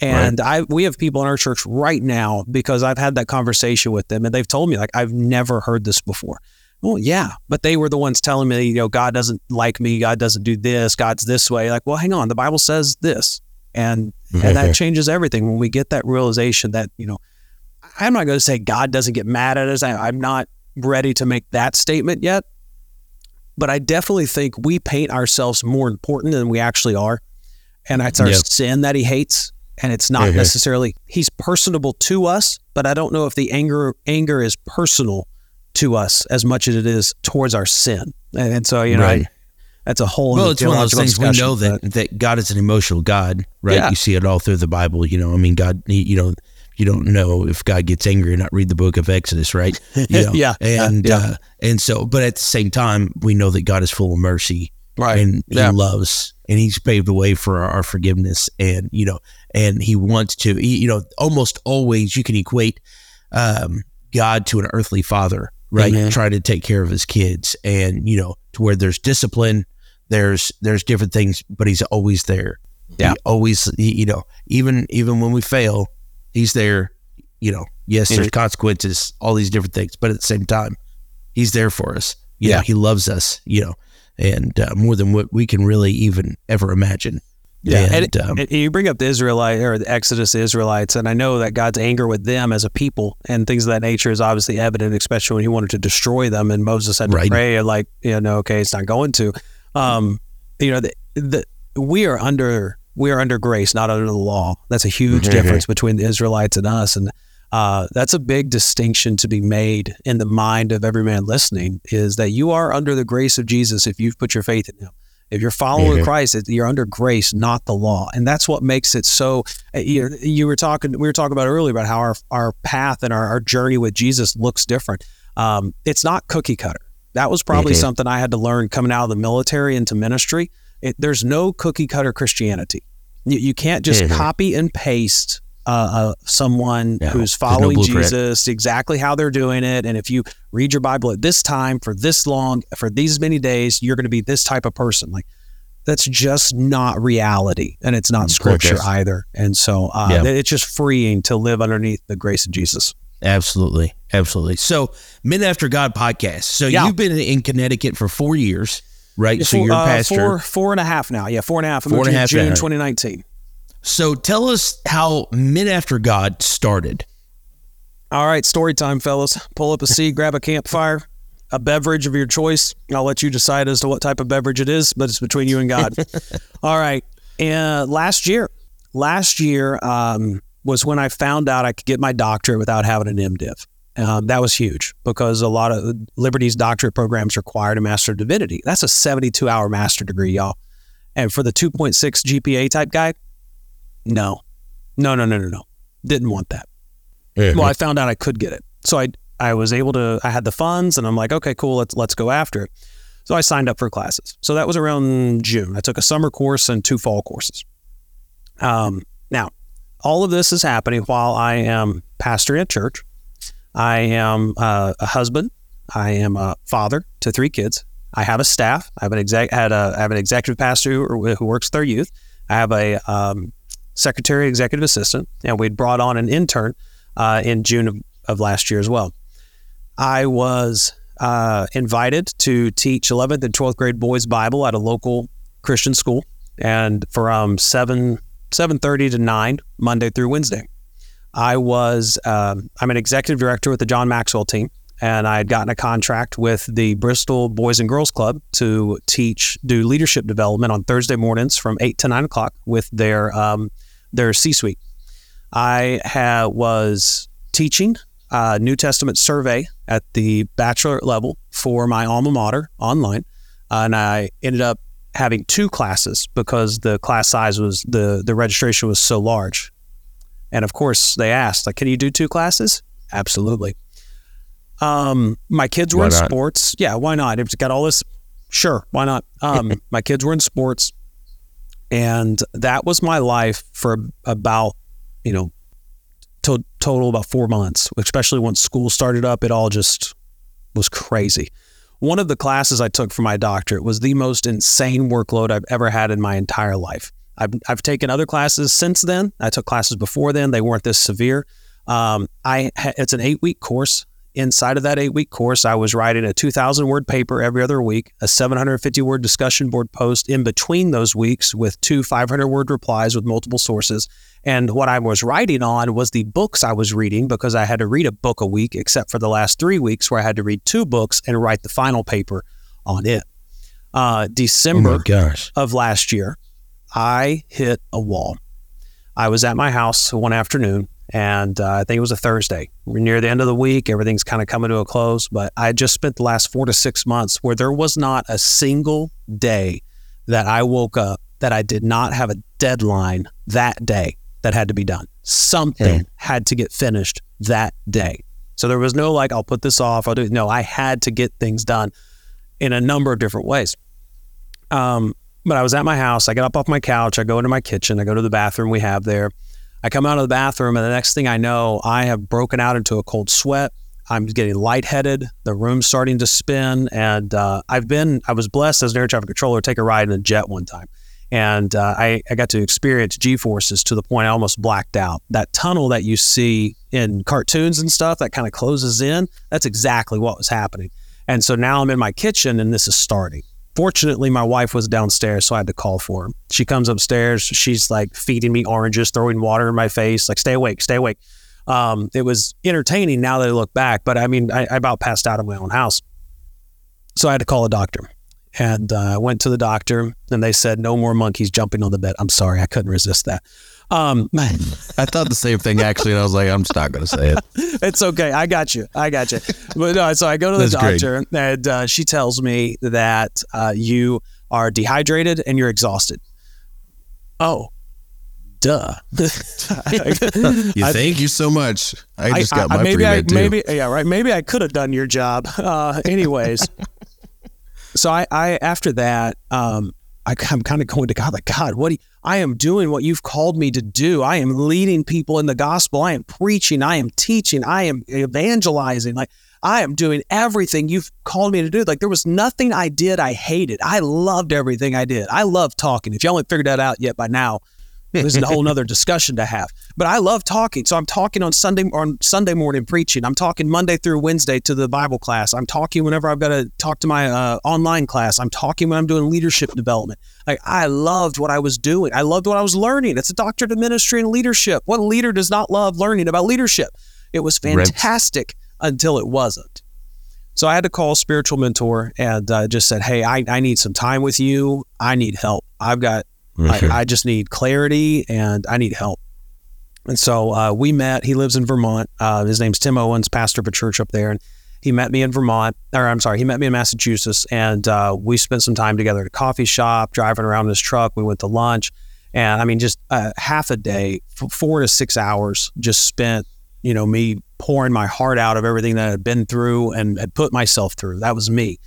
And I we have people in our church right now because I've had that conversation with them and they've told me like I've never heard this before. Well, yeah, but they were the ones telling me, you know, God doesn't like me, God doesn't do this, God's this way. Like, well, hang on, the Bible says this. And and that changes everything when we get that realization that, you know, I'm not going to say God doesn't get mad at us. I, I'm not ready to make that statement yet. But I definitely think we paint ourselves more important than we actually are. And it's our Yeah. sin that he hates. And it's not Mhm. necessarily he's personable to us, but I don't know if the anger anger is personal to us as much as it is towards our sin. And, and so, you know, Right. That's a whole well it's one of those things we know that that god is an emotional god right Yeah. you see it all through the bible you know i mean god he- you know you don't know if god gets angry or not read the book of exodus right *laughs* you know? Yeah, and yeah. uh and so but at the same time we know that god is full of mercy Right. and he Yeah. loves and he's paved the way for our, our forgiveness and you know and he wants to he, you know almost always you can equate um God to an earthly father, right? Amen. Trying to take care of his kids, and you know, to where there's discipline, there's there's different things, but he's always there. Yeah. He always, he- you know, even even when we fail, he's there. You know, yes, there's consequences, all these different things, but at the same time, he's there for us. You know, Yeah. he loves us. You know, and uh, more than what we can really even ever imagine. Yeah, and, and, um, and you bring up the Israelite or the Exodus Israelites, and I know that God's anger with them as a people and things of that nature is obviously evident, especially when He wanted to destroy them, and Moses had to Right. pray like, you know, okay, it's not going to. Um, you know, the, the we are under we are under grace, not under the law. That's a huge difference between the Israelites and us, and uh, that's a big distinction to be made in the mind of every man listening. Is that you are under the grace of Jesus if you've put your faith in Him. If you're following Christ, it- you're under grace, not the law, and that's what makes it so. uh, You, you were talking, we were talking about earlier about how our our path and our, our journey with Jesus looks different. Um, it's not cookie cutter. That was probably something I had to learn coming out of the military into ministry. It, there's no cookie cutter Christianity. You, you can't just copy and paste uh, uh, someone Yeah, who's there's no following. Jesus exactly how they're doing it. And if you read your Bible at this time for this long for these many days, you're going to be this type of person. Like that's just not reality, and it's not scripture either. And so uh, Yeah. it's just freeing to live underneath the grace of Jesus. Absolutely. Absolutely. So, Men After God podcast. So, Yeah. you've been in Connecticut for four years, right? so, Four- you're a uh, pastor. Four, four and a half now. Yeah, four and a half. I Four and a half June now. 2019. So, tell us how Men After God started. All right, story time, fellas. Pull up a seat, *laughs* grab a campfire, a beverage of your choice. I'll let you decide as to what type of beverage it is, but it's between you and God. *laughs* All right. Uh, last year, last year um, was when I found out I could get my doctorate without having an MDiv. Um, that was huge because a lot of Liberty's doctorate programs required a Master of Divinity. That's a 72 hour master degree, y'all. And for the 2.6 GPA type guy, no, no, no, no, no, no. Didn't want that. Well, I found out I could get it, so I I was able to. I had the funds, and I'm like, okay, cool, let's let's go after it. So I signed up for classes. So that was around June. I took a summer course and two fall courses. Um, all of this is happening while I am pastoring at church. I am uh, a husband. I am a father to three kids. I have a staff. I have an exec. Had a I have an executive pastor who, who works with our youth. I have a um, secretary, executive assistant, and we'd brought on an intern uh, in June of, of last year as well. I was uh, invited to teach 11th and 12th grade boys Bible at a local Christian school, and from seven 7:30 to nine Monday through Wednesday. I was um, I'm an executive director with the John Maxwell team, and I had gotten a contract with the Bristol Boys and Girls Club to teach do leadership development on Thursday mornings from eight to nine o'clock with their um, their C-suite. I ha- was teaching uh, New Testament survey at the bachelor level for my alma mater online, and I ended up having two classes because the class size was the the registration was so large. And of course, they asked, like, "Can you do two classes?" Absolutely. Um, my kids were Why in not? sports. Yeah, why not? It's got all this. Sure, why not? Um, *laughs* my kids were in sports, and that was my life for about, you know, to, total about four months. Especially once school started up, it all just was crazy. One of the classes I took for my doctorate was the most insane workload I've ever had in my entire life. I've, I've taken other classes since then. I took classes before then. They weren't this severe. Um, I it's an eight week course. Inside of that eight week course, I was writing a 2,000 word paper every other week, a 750 word discussion board post in between those weeks with two 500 word replies with multiple sources. And what I was writing on was the books I was reading because I had to read a book a week, except for the last three weeks where I had to read two books and write the final paper on it. Uh, December gosh. of last year, I hit a wall. I was at my house one afternoon, and uh, I think it was a Thursday. We're near the end of the week. Everything's kind of coming to a close, but I just spent the last four to six months where there was not a single day that I woke up that I did not have a deadline that day that had to be done. Something had to get finished that day. So there was no like, I'll put this off. I'll do it. No, I had to get things done in a number of different ways. Um, but I was at my house. I get up off my couch. I go into my kitchen. I go to the bathroom we have there. I come out of the bathroom, and the next thing I know, I have broken out into a cold sweat. I'm getting lightheaded. The room's starting to spin, and uh, I've been I was blessed as an air traffic controller to take a ride in a jet one time, and uh, I I got to experience G forces to the point I almost blacked out. That tunnel that you see in cartoons and stuff that kind of closes in. That's exactly what was happening. And so now I'm in my kitchen, and this is starting. Fortunately, my wife was downstairs, so I had to call for her. She comes upstairs. She's like feeding me oranges, throwing water in my face, like, stay awake, stay awake. Um, it was entertaining now that I look back, but I mean, I, I about passed out in my own house. So I had to call a doctor. And uh, I went to the doctor, and they said, no more monkeys jumping on the bed. I'm sorry, I couldn't resist that. Um, I thought the same thing actually, and I was like, I'm just not going to say it. *laughs* it's okay. I got you. I got you. But no, so I go to the That's great. doctor, and uh, she tells me that uh, you are dehydrated and you're exhausted. Oh, duh. *laughs* You thank you so much. I just got my maybe I too. maybe yeah right maybe I could have done your job. Uh, anyways, so I, I after that um, I, I'm kind of going to God like God, what do you, I am doing what you've called me to do. I am leading people in the gospel. I am preaching. I am teaching. I am evangelizing. Like I am doing everything you've called me to do. Like there was nothing I did I hated. I loved everything I did. I love talking. If you haven't figured that out yet by now, this is a whole nother discussion to have. But I love talking. So I'm talking on Sunday on Sunday morning preaching. I'm talking Monday through Wednesday to the Bible class. I'm talking whenever I've got to talk to my uh, online class. I'm talking when I'm doing leadership development. Like I loved what I was doing. I loved what I was learning. It's a doctorate of ministry and leadership. What leader does not love learning about leadership? It was fantastic until it wasn't. So I had to call a spiritual mentor and uh, just said, "Hey, I, I need some time with you. I need help. I've got I, I just need clarity and I need help. And so uh, we met. He lives in Vermont. Uh, his name's Tim Owens, pastor of a church up there. And he met me in Vermont, or I'm sorry, he met me in Massachusetts. And uh, we spent some time together at a coffee shop, driving around in his truck. We went to lunch. And I mean, just uh, half a day, f- four to six hours, just spent, you know, me pouring my heart out of everything that I'd been through and had put myself through. That was me.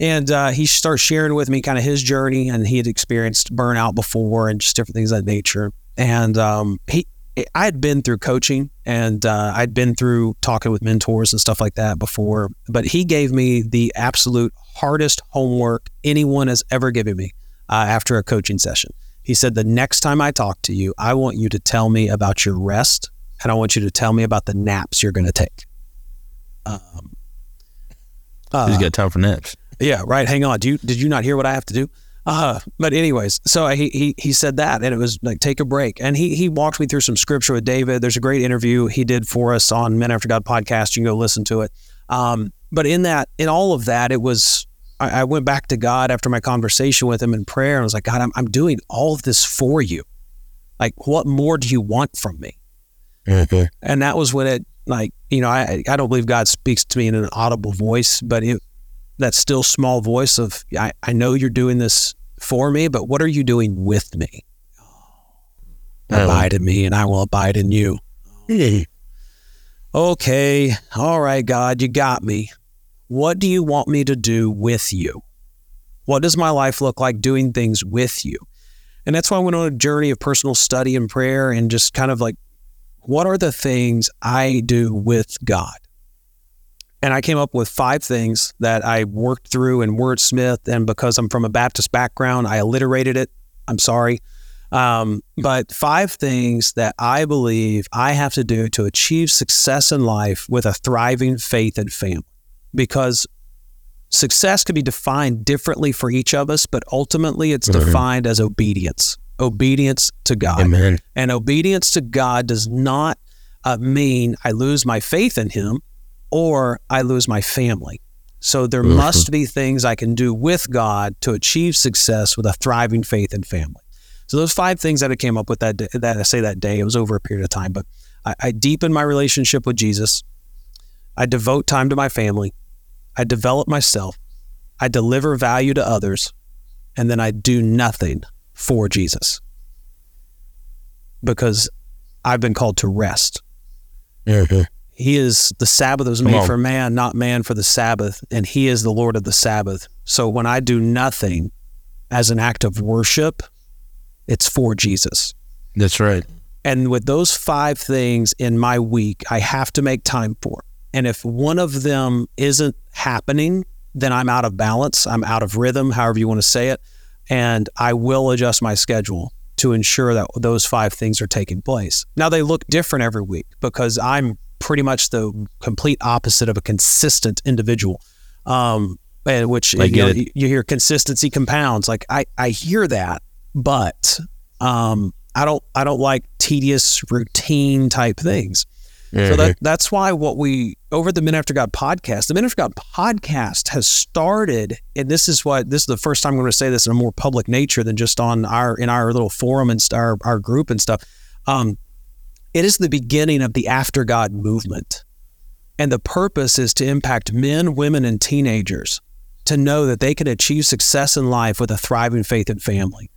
And uh, he starts sharing with me kind of his journey, and he had experienced burnout before and just different things of that nature. And um, he, I had been through coaching, and uh, I'd been through talking with mentors and stuff like that before. But he gave me the absolute hardest homework anyone has ever given me uh, after a coaching session. He said, "The next time I talk to you, I want you to tell me about your rest, and I want you to tell me about the naps you're going to take." Um, Who's got time for naps? Yeah, right. Hang on. Do you did you not hear what I have to do? Uh, but anyways, so he, he he said that, and it was like take a break, and he he walked me through some scripture with David. There's a great interview he did for us on Men After God podcast. You can go listen to it. Um, but in that, in all of that, it was I, I went back to God after my conversation with him in prayer, and I was like, God, I'm I'm doing all of this for you. Like, what more do you want from me? Okay. And that was when it, like, you know, I I don't believe God speaks to me in an audible voice, but it, that still small voice of, I, I know you're doing this for me, but what are you doing with me? Oh. Abide in me, and I will abide in you. Hmm. Okay, all right, God, you got me. What do you want me to do with you? What does my life look like doing things with you? And that's why I went on a journey of personal study and prayer and just kind of like what are the things I do with God? And I came up with five things that I worked through in wordsmith. And because I'm from a Baptist background, I alliterated it. I'm sorry. Um, but five things that I believe I have to do to achieve success in life with a thriving faith and family. Because success can be defined differently for each of us, but ultimately it's defined as obedience obedience to God. Amen. And obedience to God does not uh, mean I lose my faith in Him or I lose my family. So there mm-hmm. must be things I can do with God to achieve success with a thriving faith and family. So those five things that I came up with that day, that I say that day, it was over a period of time, but I, I deepen my relationship with Jesus. I devote time to my family. I develop myself. I deliver value to others, and then I do nothing for Jesus because I've been called to rest. Mm-hmm. He is the Sabbath was made for man, not man for the Sabbath, and he is the Lord of the Sabbath. So when I do nothing as an act of worship, it's for Jesus. That's right. And with those five things in my week, I have to make time for. And if one of them isn't happening, then I'm out of balance. I'm out of rhythm, however you want to say it. And I will adjust my schedule to ensure that those five things are taking place. Now, they look different every week because I'm pretty much the complete opposite of a consistent individual. Um, and which you, know, you you hear consistency compounds. Like I, I hear that, but um, I don't I don't like tedious routine type things. So that that's why what we over the Men After God podcast, the Men After God podcast has started, and this is what this is the first time I'm going to say this in a more public nature than just on our in our little forum and our our group and stuff. Um, it is the beginning of the After God movement, and the purpose is to impact men, women, and teenagers to know that they can achieve success in life with a thriving faith and family.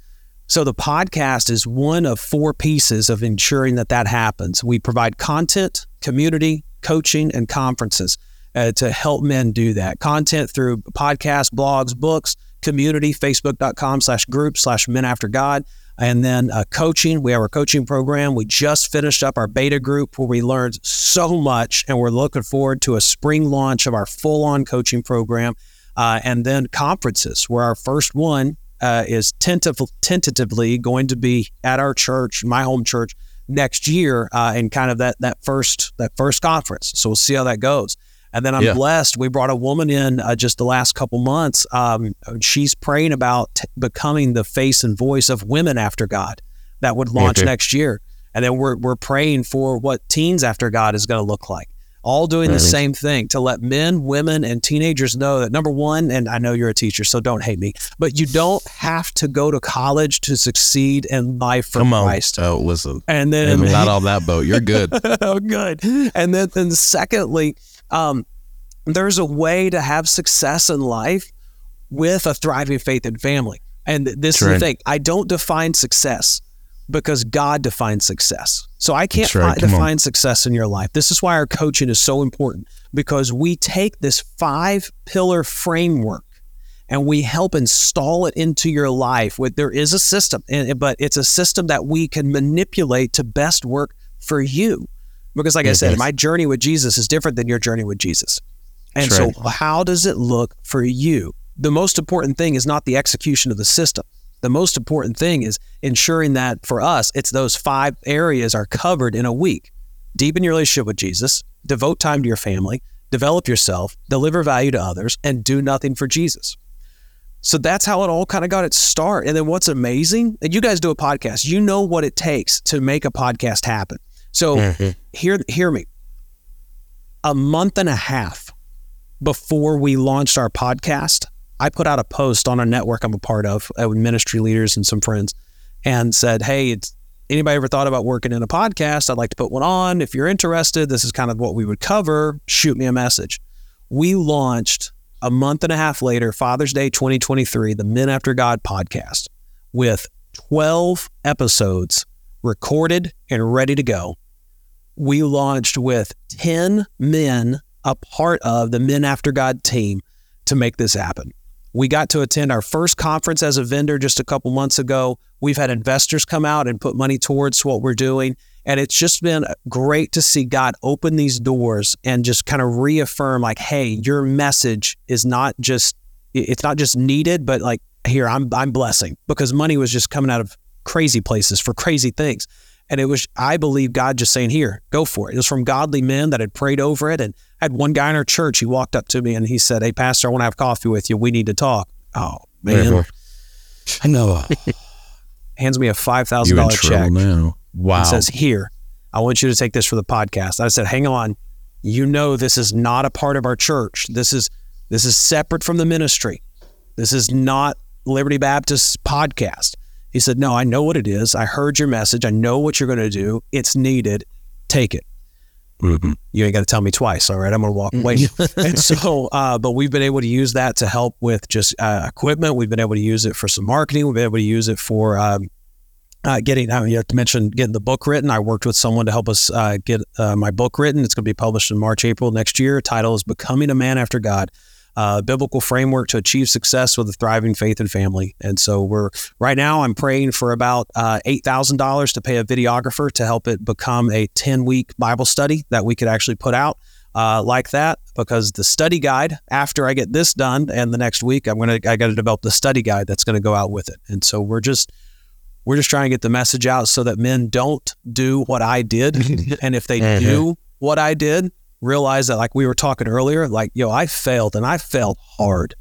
So the podcast is one of four pieces of ensuring that that happens. We provide content, community, coaching, and conferences uh, to help men do that. Content through podcasts, blogs, books, community, facebook.com slash group slash men after God. And then uh, coaching, we have our coaching program. We just finished up our beta group where we learned so much, and we're looking forward to a spring launch of our full on coaching program. Uh, and then conferences, where our first one uh, is tentative, tentatively going to be at our church, my home church, next year, uh, in kind of that that first that first conference. So we'll see how that goes. And then I'm Yeah. blessed. We brought a woman in uh, just the last couple months. Um, she's praying about t- becoming the face and voice of women after God that would launch Okay. next year. And then we're we're praying for what teens after God is going to look like. All doing the same thing to let men, women, and teenagers know that number one, and I know you're a teacher, so don't hate me, but you don't have to go to college to succeed in life for Come on. Christ. Oh, listen. And then I'm not on that boat. You're good. *laughs* oh, good. And then, then secondly, um, there's a way to have success in life with a thriving faith and family. And th- this is the thing: I don't define success because God defines success. So I can't right. fi- Come on. define success in your life. This is why our coaching is so important because we take this five pillar framework and we help install it into your life. With there is a system, but it's a system that we can manipulate to best work for you. Because, like I said, Mhm. my journey with Jesus is different than your journey with Jesus. And That's so, right. how does it look for you? The most important thing is not the execution of the system. The most important thing is ensuring that for us, it's those five areas are covered in a week. Deepen your relationship with Jesus, devote time to your family, develop yourself, deliver value to others, and do nothing for Jesus. So that's how it all kind of got its start. And then what's amazing, and you guys do a podcast, you know what it takes to make a podcast happen. So hear hear me. A month and a half before we launched our podcast, I put out a post on a network I'm a part of uh, with ministry leaders and some friends and said, Hey, it's anybody ever thought about working in a podcast? I'd like to put one on. If you're interested, this is kind of what we would cover. Shoot me a message. We launched a month and a half later, Father's Day 2023, the Men After God podcast with 12 episodes recorded and ready to go. We launched with 10 men a part of the Men After God team to make this happen. We got to attend our first conference as a vendor just a couple months ago. We've had investors come out and put money towards what we're doing. And it's just been great to see God open these doors and just kind of reaffirm, like, hey, your message is not just it's not just needed, but like here, I'm I'm blessing because money was just coming out of crazy places for crazy things. And it was, I believe, God just saying, here, go for it. It was from godly men that had prayed over it. And I had one guy in our church, he walked up to me and he said, Hey, Pastor, I want to have coffee with you. We need to talk. Oh, man. I know. *laughs* Hands me a $5,000 check trouble now. Wow. and says, Here, I want you to take this for the podcast. I said, Hang on. You know this is not a part of our church. This is this is separate from the ministry. This is not Liberty Baptist podcast. He said, No, I know what it is. I heard your message. I know what you're going to do. It's needed. Take it. Mhm. You ain't got to tell me twice. All right. I'm going to walk away. *laughs* and so, uh, but we've been able to use that to help with just uh, equipment. We've been able to use it for some marketing. We've been able to use it for um, uh, getting, uh, you have to mention getting the book written. I worked with someone to help us uh, get uh, my book written. It's going to be published in March, April next year. Title is Becoming a Man After God. Uh, biblical framework to achieve success with a thriving faith and family. And so we're right now. I'm praying for about uh, eight thousand dollars to pay a videographer to help it become a ten week Bible study that we could actually put out. uh, like that because the study guide after I get this done and the next week I'm gonna I got to develop the study guide that's going to go out with it. And so we're just we're just trying to get the message out so that men don't do what I did, *laughs* and if they Mm-hmm. do what I did, realize that like we were talking earlier, like yo, I failed and I failed hard,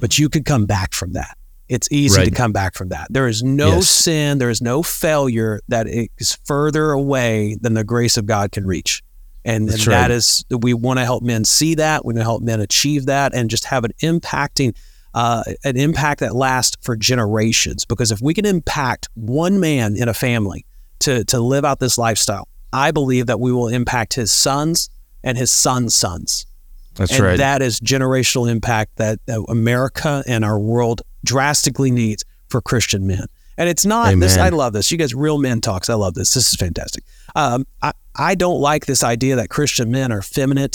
but you could come back from that. It's easy to come back from that. There is no Yes. sin, there is no failure that is further away than the grace of God can reach. And, and right. is we want to help men see that. We want to help men achieve that, and just have an impacting, uh, an impact that lasts for generations. Because if we can impact one man in a family to to live out this lifestyle, I believe that we will impact his sons and his sons' sons. That's and right. that is generational impact that, that America and our world drastically needs for Christian men. And it's not this. I love this. You guys, real men talks. I love this. This is fantastic. Um, I I don't like this idea that Christian men are feminine,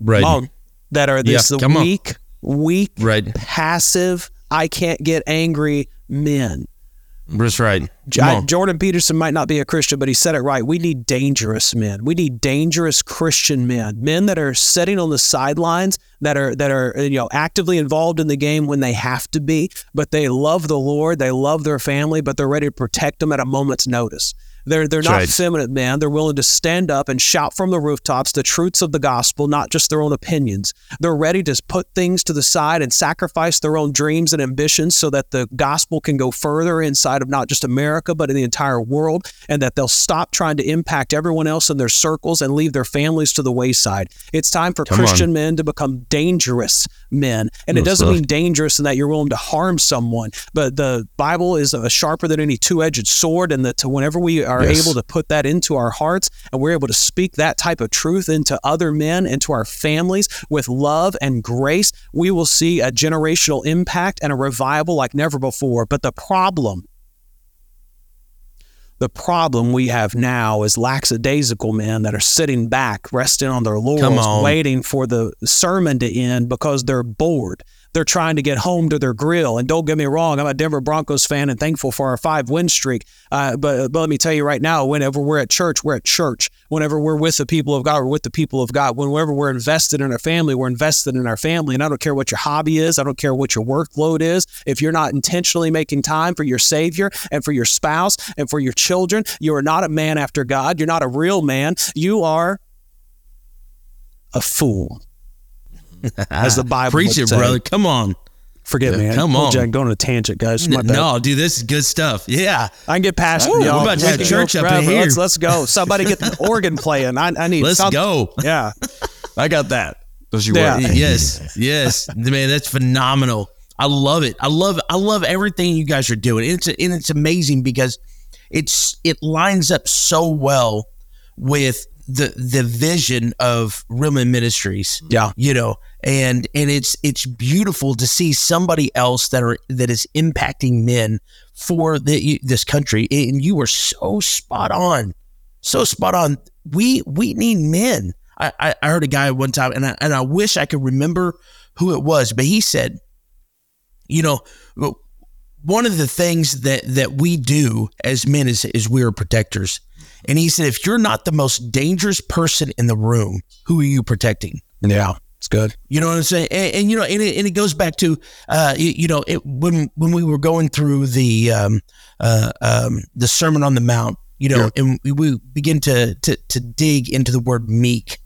right. That are this Yeah, come on. weak, weak, Right. passive. I can't get angry men. That's right. I- Jordan Peterson might not be a Christian, but he said it right. We need dangerous men. We need dangerous Christian men, men that are sitting on the sidelines, that are that are you know actively involved in the game when they have to be, but they love the Lord, they love their family, but they're ready to protect them at a moment's notice. They're they're That's not right. feminine men. They're willing to stand up and shout from the rooftops the truths of the gospel, not just their own opinions. They're ready to put things to the side and sacrifice their own dreams and ambitions so that the gospel can go further inside of not just America, but in the entire world, and that they'll stop trying to impact everyone else in their circles and leave their families to the wayside. It's time for Come on. Christian men to become dangerous men. And it doesn't love. mean dangerous in that you're willing to harm someone, but the Bible is a sharper than any two edged sword, and that whenever we are Yes. able to put that into our hearts and we're able to speak that type of truth into other men, into our families with love and grace, we will see a generational impact and a revival like never before. But the problem, the problem we have now is lackadaisical men that are sitting back, resting on their laurels, on. waiting for the sermon to end because they're bored. They're trying to get home to their grill. And don't get me wrong, I'm a Denver Broncos fan and thankful for our five win streak. Uh, but, but let me tell you right now, whenever we're at church, we're at church. Whenever we're with the people of God, we're with the people of God. Whenever we're invested in our family, we're invested in our family. And I don't care what your hobby is, I don't care what your workload is. If you're not intentionally making time for your Savior and for your spouse and for your children, you are not a man after God. You're not a real man. You are a fool. As the Bible Preach would it, say. brother. Come on. Forget me. Yeah, come on. Jack, going on a tangent, guys. My N- bad. No, dude, this is good stuff. Yeah. I can get past Ooh, it, y'all. we're about to have We can church up in here. Let's, let's go. *laughs* Somebody get the organ playing. I, I need. Let's some- go. Yeah. *laughs* I got that. Does you Yeah. work? yes, *laughs* yes, man, that's phenomenal. I love it. I love I love everything you guys are doing. It's and it's amazing because it's it lines up so well with the the vision of Real Men Ministries. Yeah. you know, and and it's it's beautiful to see somebody else that are that is impacting men for the this country. And you were so spot on, so spot on. We we need men. I, I, heard a guy one time, and I, and I wish I could remember who it was, but he said, you know, one of the things that that we do as men is is we are protectors. And he said, if you're not the most dangerous person in the room, who are you protecting? Yeah. It's good. You know what I'm saying? And, and you know, and it, and it goes back to, uh, you, you know, it, when when we were going through the um, uh, um, the Sermon on the Mount, you know, and we, we begin to, to to dig into the word meek,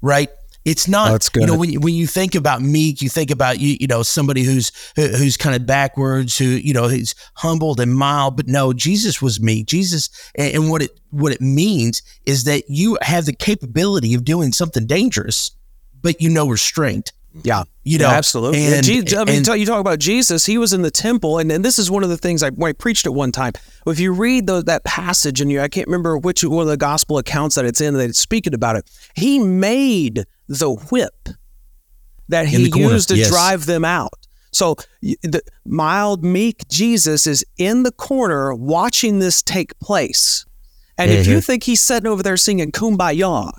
right? It's not, that's good. you know, when you, when you think about meek, you think about you, you know, somebody who's who- who's kind of backwards, who you know, who's humbled and mild. But no, Jesus was meek. Jesus, and, and what it what it means is that you have the capability of doing something dangerous, but you know restraint. Yeah. You know, Yeah, absolutely. and- And, Je- I mean, and- you talk about Jesus. He was in the temple, and, and this is one of the things I, I preached at one time. If you read the, that passage, and you, I can't remember which one of the gospel accounts that it's in that it's speaking about it. He made the whip that he used to yes. drive them out. So the mild, meek Jesus is in the corner watching this take place. And if Mm-hmm. you think he's sitting over there singing "Kumbaya,"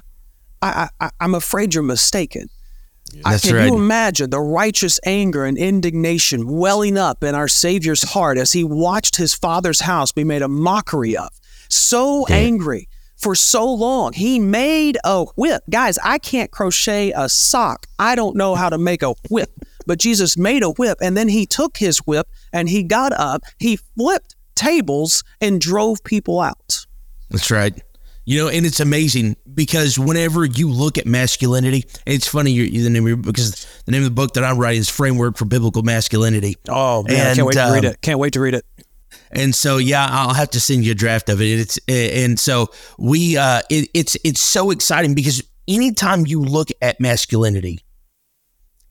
I, I, I'm afraid you're mistaken. I, can right. you imagine the righteous anger and indignation welling up in our Savior's heart as he watched his father's house be made a mockery of? So angry, for so long. He made a whip. Guys, I can't crochet a sock. I don't know how to make a whip. But Jesus made a whip and then he took his whip and he got up, he flipped tables and drove people out. That's right. You know, and it's amazing because whenever you look at masculinity, it's funny you the name because the name of the book that I'm writing is Framework for Biblical Masculinity. Oh man, and, I can't wait to read um, it. Can't wait to read it. And so, yeah, I'll have to send you a draft of it. It's and so we, uh, it, it's it's so exciting because anytime you look at masculinity,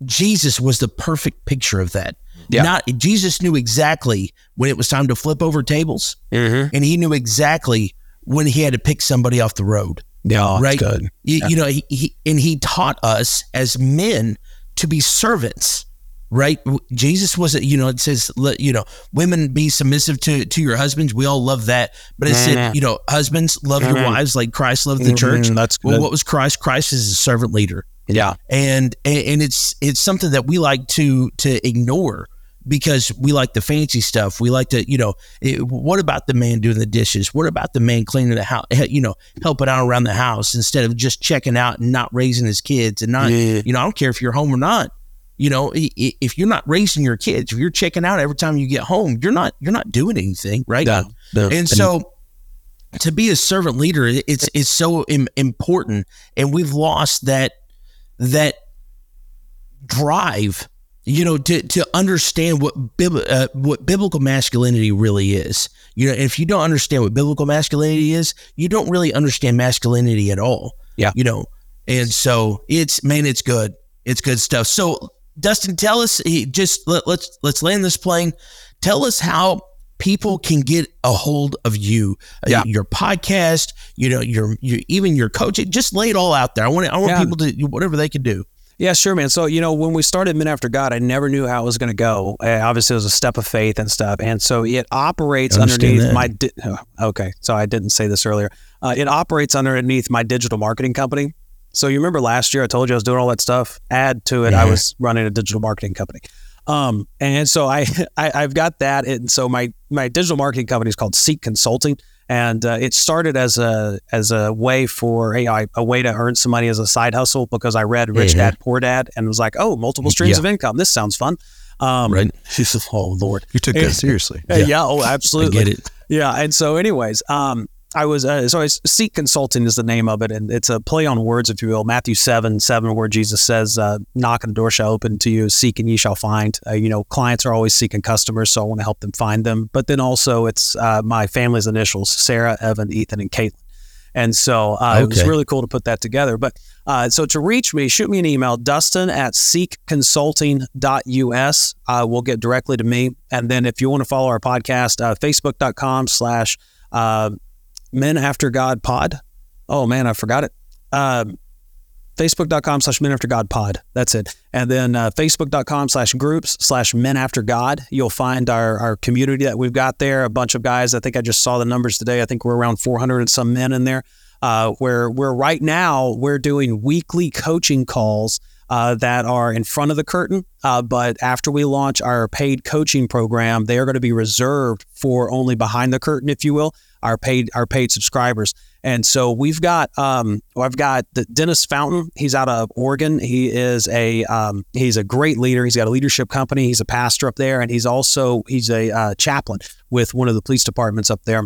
Jesus was the perfect picture of that. Yeah. Not Jesus knew exactly when it was time to flip over tables, mm-hmm. and he knew exactly when he had to pick somebody off the road. Yeah, right. Good. You, yeah. you know, he, he, and he taught us as men to be servants. Right, Jesus wasn't, you know, it says, you know, women be submissive to to your husbands. We all love that, but it mm-hmm. said, you know, husbands love mm-hmm. your wives like Christ loved the mm-hmm. church. That's good. Well, what was Christ? Christ is a servant leader. Yeah, and and it's it's something that we like to to ignore because we like the fancy stuff. We like to, you know, it, what about the man doing the dishes? What about the man cleaning the house, you know, helping out around the house instead of just checking out and not raising his kids and not, yeah. you know, I don't care if you're home or not. You know, if you're not raising your kids, if you're checking out every time you get home, you're not you're not doing anything, right? No, no. And so to be a servant leader, it's it's so important, and we've lost that that drive you know, to, to understand what uh, what biblical masculinity really is. You know, if you don't understand what biblical masculinity is, you don't really understand masculinity at all. Yeah. You know, and so it's man, it's good. It's good stuff. So Dustin, tell us just let, let's let's land this plane. Tell us how people can get a hold of you, uh, yeah. your podcast, you know, your, your even your coach. Just lay it all out there. I want I want yeah. people to whatever they can do. Yeah, sure, man. So, you know, when we started Men After God, I never knew how it was going to go. Uh, obviously, it was a step of faith and stuff. And so it operates underneath that. my. Di- oh, okay. So I didn't say this earlier. Uh, it operates underneath my digital marketing company. So you remember last year I told you I was doing all that stuff. Add to it, yeah. I was running a digital marketing company. Um, and so I, *laughs* I have got that. And so my my digital marketing company is called Seek Consulting and uh, it started as a as a way for a, a way to earn some money as a side hustle because I read Rich mm-hmm. Dad Poor Dad and was like, oh, multiple streams yeah. of income. This sounds fun. Um, right. *laughs* oh Lord, you took that seriously. *laughs* Yeah. yeah. Oh, absolutely. I get it. Yeah. And so, anyways, um, I was uh, so I Seek Consulting is the name of it, and it's a play on words, if you will. Matthew seven seven, where Jesus says, uh, "Knock and the door shall open to you; seek and ye shall find." Uh, you know, clients are always seeking customers, so I want to help them find them. But then also, it's uh, my family's initials: Sarah, Evan, Ethan, and Caitlin. And so uh, okay. it was really cool to put that together. But uh, so to reach me, shoot me an email, Dustin at seekconsulting.us. Uh, will get directly to me. And then if you want to follow our podcast, uh, facebook.com slash Men After God Pod. Oh man, I forgot it. Um, Facebook.com slash Men After God Pod. That's it. And then uh, Facebook.com slash groups slash Men After God. You'll find our, our community that we've got there. A bunch of guys. I think I just saw the numbers today. I think we're around 400 and some men in there. Uh, where we're right now, we're doing weekly coaching calls uh, that are in front of the curtain. Uh, but after we launch our paid coaching program, they are going to be reserved for only behind the curtain, if you will our paid our paid subscribers. And so we've got um, I've got Dennis Fountain. He's out of Oregon. He is a um, he's a great leader. He's got a leadership company. He's a pastor up there, and he's also he's a uh, chaplain with one of the police departments up there.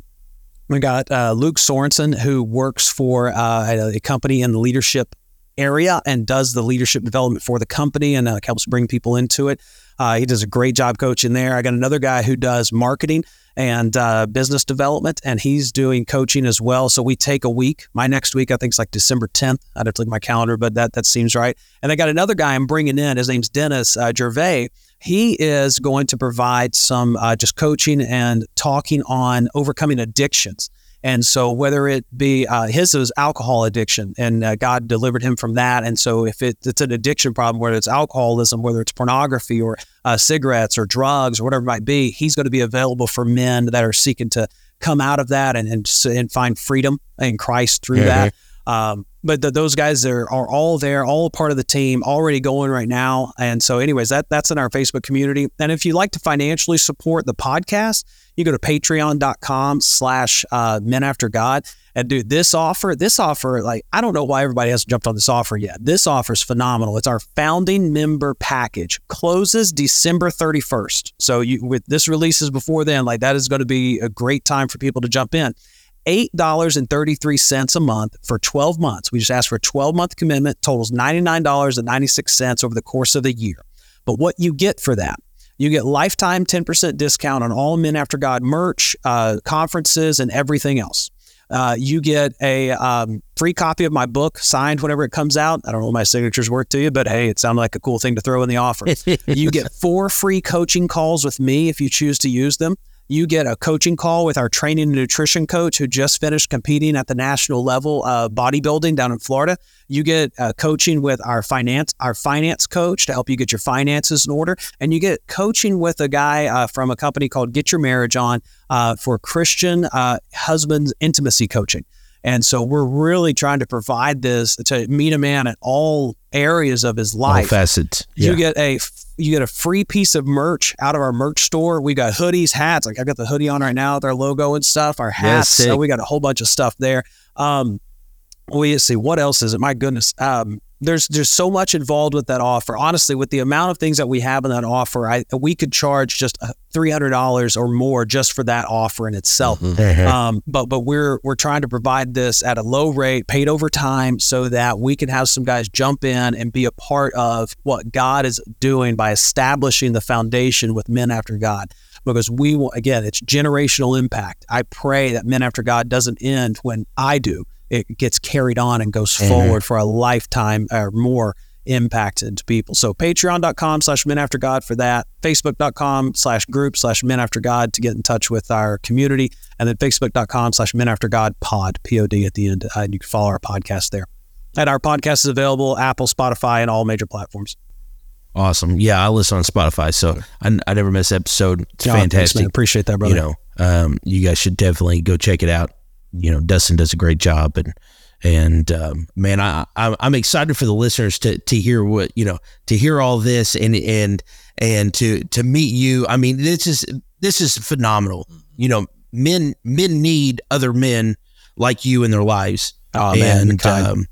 We got uh, Luke Sorensen, who works for uh, a company in the leadership area and does the leadership development for the company and uh, helps bring people into it. Uh, he does a great job coaching there. I got another guy who does marketing and uh, business development, and he's doing coaching as well. So we take a week. My next week, I think, is like December 10th. I'd have to look at my calendar, but that that seems right. And I got another guy I'm bringing in. His name's Dennis uh, Gervais. He is going to provide some uh, just coaching and talking on overcoming addictions. And so, whether it be uh, his was alcohol addiction, and uh, God delivered him from that. And so, if it, it's an addiction problem, whether it's alcoholism, whether it's pornography or uh, cigarettes or drugs or whatever it might be, he's going to be available for men that are seeking to come out of that and and, and find freedom in Christ through mm-hmm. that. Um, but the, those guys are, are all there, all part of the team, already going right now. And so, anyways, that that's in our Facebook community. And if you'd like to financially support the podcast, you go to patreon.com slash uh, men after God. And dude, this offer, this offer, like I don't know why everybody hasn't jumped on this offer yet. This offer is phenomenal. It's our founding member package. Closes December 31st. So you with this releases before then, like that is going to be a great time for people to jump in. $8.33 a month for 12 months. We just ask for a 12 month commitment, totals $99.96 over the course of the year. But what you get for that, you get lifetime 10% discount on all Men After God merch, uh, conferences, and everything else. Uh, you get a um, free copy of my book signed whenever it comes out. I don't know what my signature's worth to you, but hey, it sounded like a cool thing to throw in the offer. *laughs* you get four free coaching calls with me if you choose to use them. You get a coaching call with our training and nutrition coach who just finished competing at the national level uh, bodybuilding down in Florida. You get uh, coaching with our finance our finance coach to help you get your finances in order, and you get coaching with a guy uh, from a company called Get Your Marriage On uh, for Christian uh, husbands intimacy coaching. And so we're really trying to provide this to meet a man at all areas of his life. All facets. Yeah. You get a you get a free piece of merch out of our merch store. We got hoodies, hats. Like I've got the hoodie on right now with our logo and stuff. Our hats. Yeah, so we got a whole bunch of stuff there. Um, we see what else is it? My goodness. Um, there's there's so much involved with that offer. Honestly, with the amount of things that we have in that offer, I we could charge just uh, three hundred dollars or more just for that offer in itself. Mm-hmm. Um, but but we're we're trying to provide this at a low rate, paid over time, so that we can have some guys jump in and be a part of what God is doing by establishing the foundation with men after God. Because we will again, it's generational impact. I pray that men after God doesn't end when I do it gets carried on and goes Mm-hmm. forward for a lifetime or more impact into people. So patreon.com slash men after God for that, facebook.com slash group slash men after God to get in touch with our community, and then facebook.com slash men after God pod, P-O-D at the end. Uh, you can follow our podcast there. And our podcast is available Apple, Spotify, and all major platforms. Awesome. Yeah, I listen on Spotify, so I, I never miss an episode. It's thanks, fantastic. man. Appreciate that, brother. You know, um, you guys should definitely go check it out. You know, Dustin does a great job, and and um, man, I I'm I'm excited for the listeners to to hear what you know to hear all this and and and to to meet you. I mean, this is this is phenomenal. You know, men men need other men like you in their lives. Oh, and kind. um,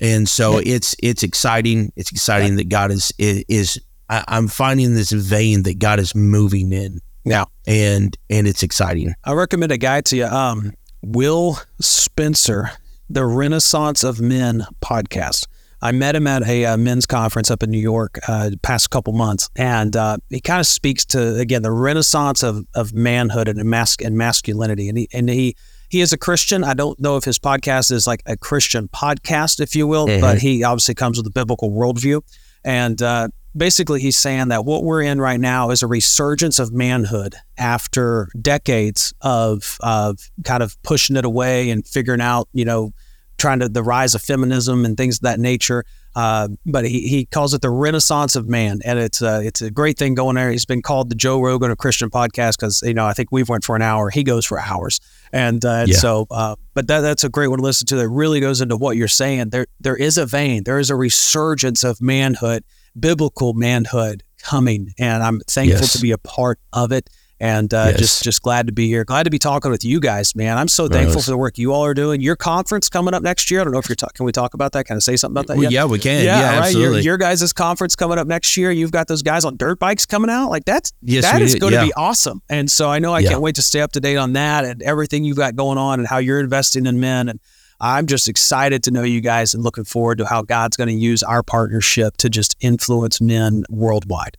and so it's it's exciting. It's exciting that God is is, is I, I'm finding this vein that God is moving in Yeah. and and it's exciting. I recommend a guy to you, um, Will Spencer, the Renaissance of Men podcast. I met him at a uh, men's conference up in New York uh, past couple months, and uh, he kind of speaks to again the renaissance of, of manhood and mas- and masculinity. And he and he he is a Christian. I don't know if his podcast is like a Christian podcast, if you will, but he obviously comes with a biblical worldview. And uh, basically, he's saying that what we're in right now is a resurgence of manhood after decades of of kind of pushing it away and figuring out, you know, trying to the rise of feminism and things of that nature. Uh, but he, he calls it the Renaissance of man, and it's a it's a great thing going there. He's been called the Joe Rogan of Christian podcast because you know I think we've went for an hour, he goes for hours, and, uh, and Yeah. so uh, but that that's a great one to listen to. That really goes into what you're saying. There there is a vein, there is a resurgence of manhood, biblical manhood coming, and I'm thankful Yes. to be a part of it. And uh, Yes. just just glad to be here. Glad to be talking with you guys, man. I'm so thankful Yes. for the work you all are doing. Your conference coming up next year. I don't know if you're talking. Can we talk about that? Kind of say something about that? Well, yeah, we can. Yeah, Yeah, right. Your, absolutely. your guys' conference coming up next year. You've got those guys on dirt bikes coming out. Like that's Yes, that is going to Yeah. be awesome. And so I know I Yeah. can't wait to stay up to date on that and everything you've got going on and how you're investing in men. And I'm just excited to know you guys and looking forward to how God's going to use our partnership to just influence men worldwide.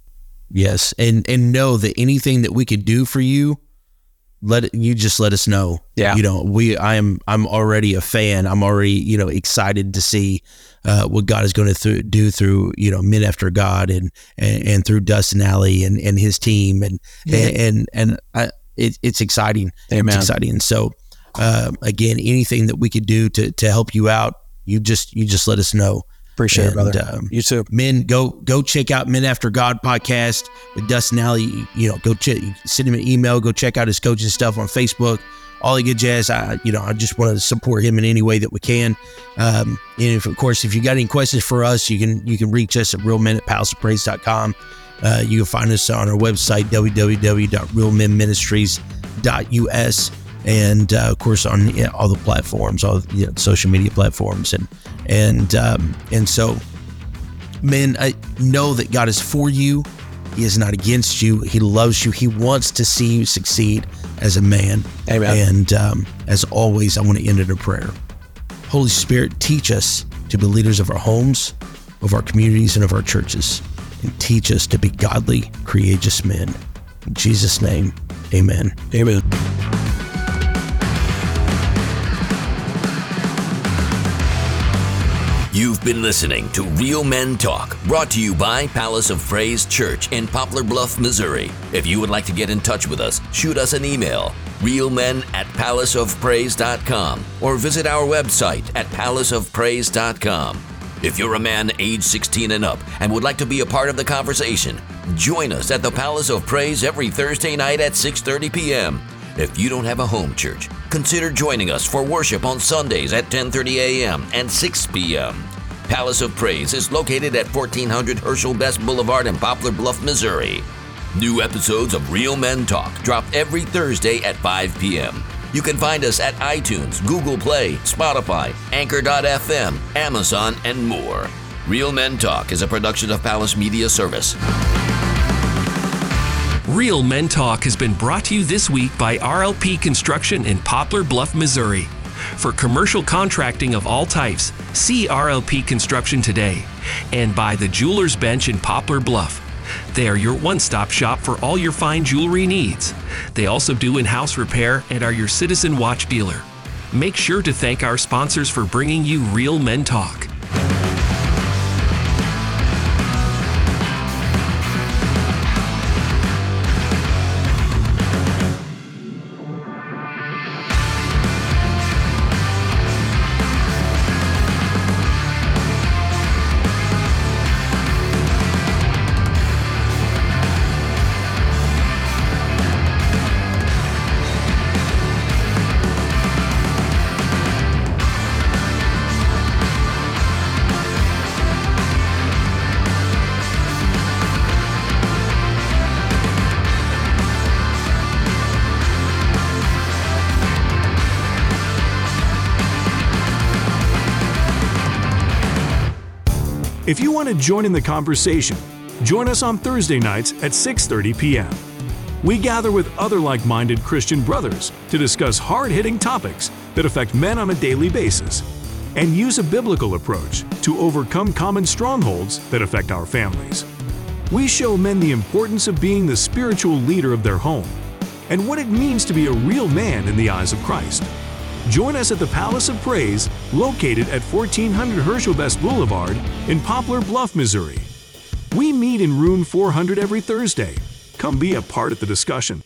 Yes, and and know that anything that we could do for you, let it, you just let us know. Yeah. you know, we I am I'm already a fan. I'm already you know excited to see uh, what God is going to th- do through you know Men After God and and, and through Dustin Alley and and his team and and and, and I, it, it's exciting. Amen. It's exciting. And so uh, again, anything that we could do to to help you out, you just you just let us know. Appreciate it, brother. um, you too. men go go check out men after god podcast with dustin alley. You know go ch- send him an email. Go check out his coaching stuff on facebook. All the good jazz. I you know i just want to support him in any way that we can. Um, and if of course if you got any questions for us you can you can reach us at realmen at palaceofpraise.com uh, you can find us on our website www.realmenministries.us and uh, of course on you know, all the platforms, all the you know, social media platforms, and and um, and so, men, I know that God is for you. He is not against you. He loves you. He wants to see you succeed as a man. Amen. And um, as always, I want to end in a prayer. Holy Spirit, teach us to be leaders of our homes, of our communities, and of our churches, and teach us to be godly, courageous men. In Jesus' name, amen. Amen. You've been listening to Real Men Talk, brought to you by Palace of Praise Church in Poplar Bluff, Missouri. If you would like to get in touch with us, shoot us an email, realmen at palaceofpraise.com, or visit our website at palaceofpraise.com. If you're a man age 16 and up and would like to be a part of the conversation, join us at the Palace of Praise every Thursday night at 6:30 p.m. If you don't have a home church, consider joining us for worship on Sundays at 10:30 a.m. and 6 p.m. Palace of Praise is located at 1400 Herschel Best Boulevard in Poplar Bluff, Missouri. New episodes of Real Men Talk drop every Thursday at 5 p.m. You can find us at iTunes, Google Play, Spotify, Anchor.fm, Amazon, and more. Real Men Talk is a production of Palace Media Service. Real Men Talk has been brought to you this week by RLP Construction in Poplar Bluff, Missouri. For commercial contracting of all types, see RLP Construction today. And by the Jeweler's Bench in Poplar Bluff. They are your one stop shop for all your fine jewelry needs. They also do in house repair and are your citizen watch dealer. Make sure to thank our sponsors for bringing you Real Men Talk. Want to join in the conversation, join us on Thursday nights at 6:30 p.m. We gather with other like-minded Christian brothers to discuss hard-hitting topics that affect men on a daily basis and use a biblical approach to overcome common strongholds that affect our families. We show men the importance of being the spiritual leader of their home and what it means to be a real man in the eyes of Christ. Join us at the Palace of Praise, located at 1400 Herschel Best Boulevard in Poplar Bluff, Missouri. We meet in room 400 every Thursday. Come be a part of the discussion.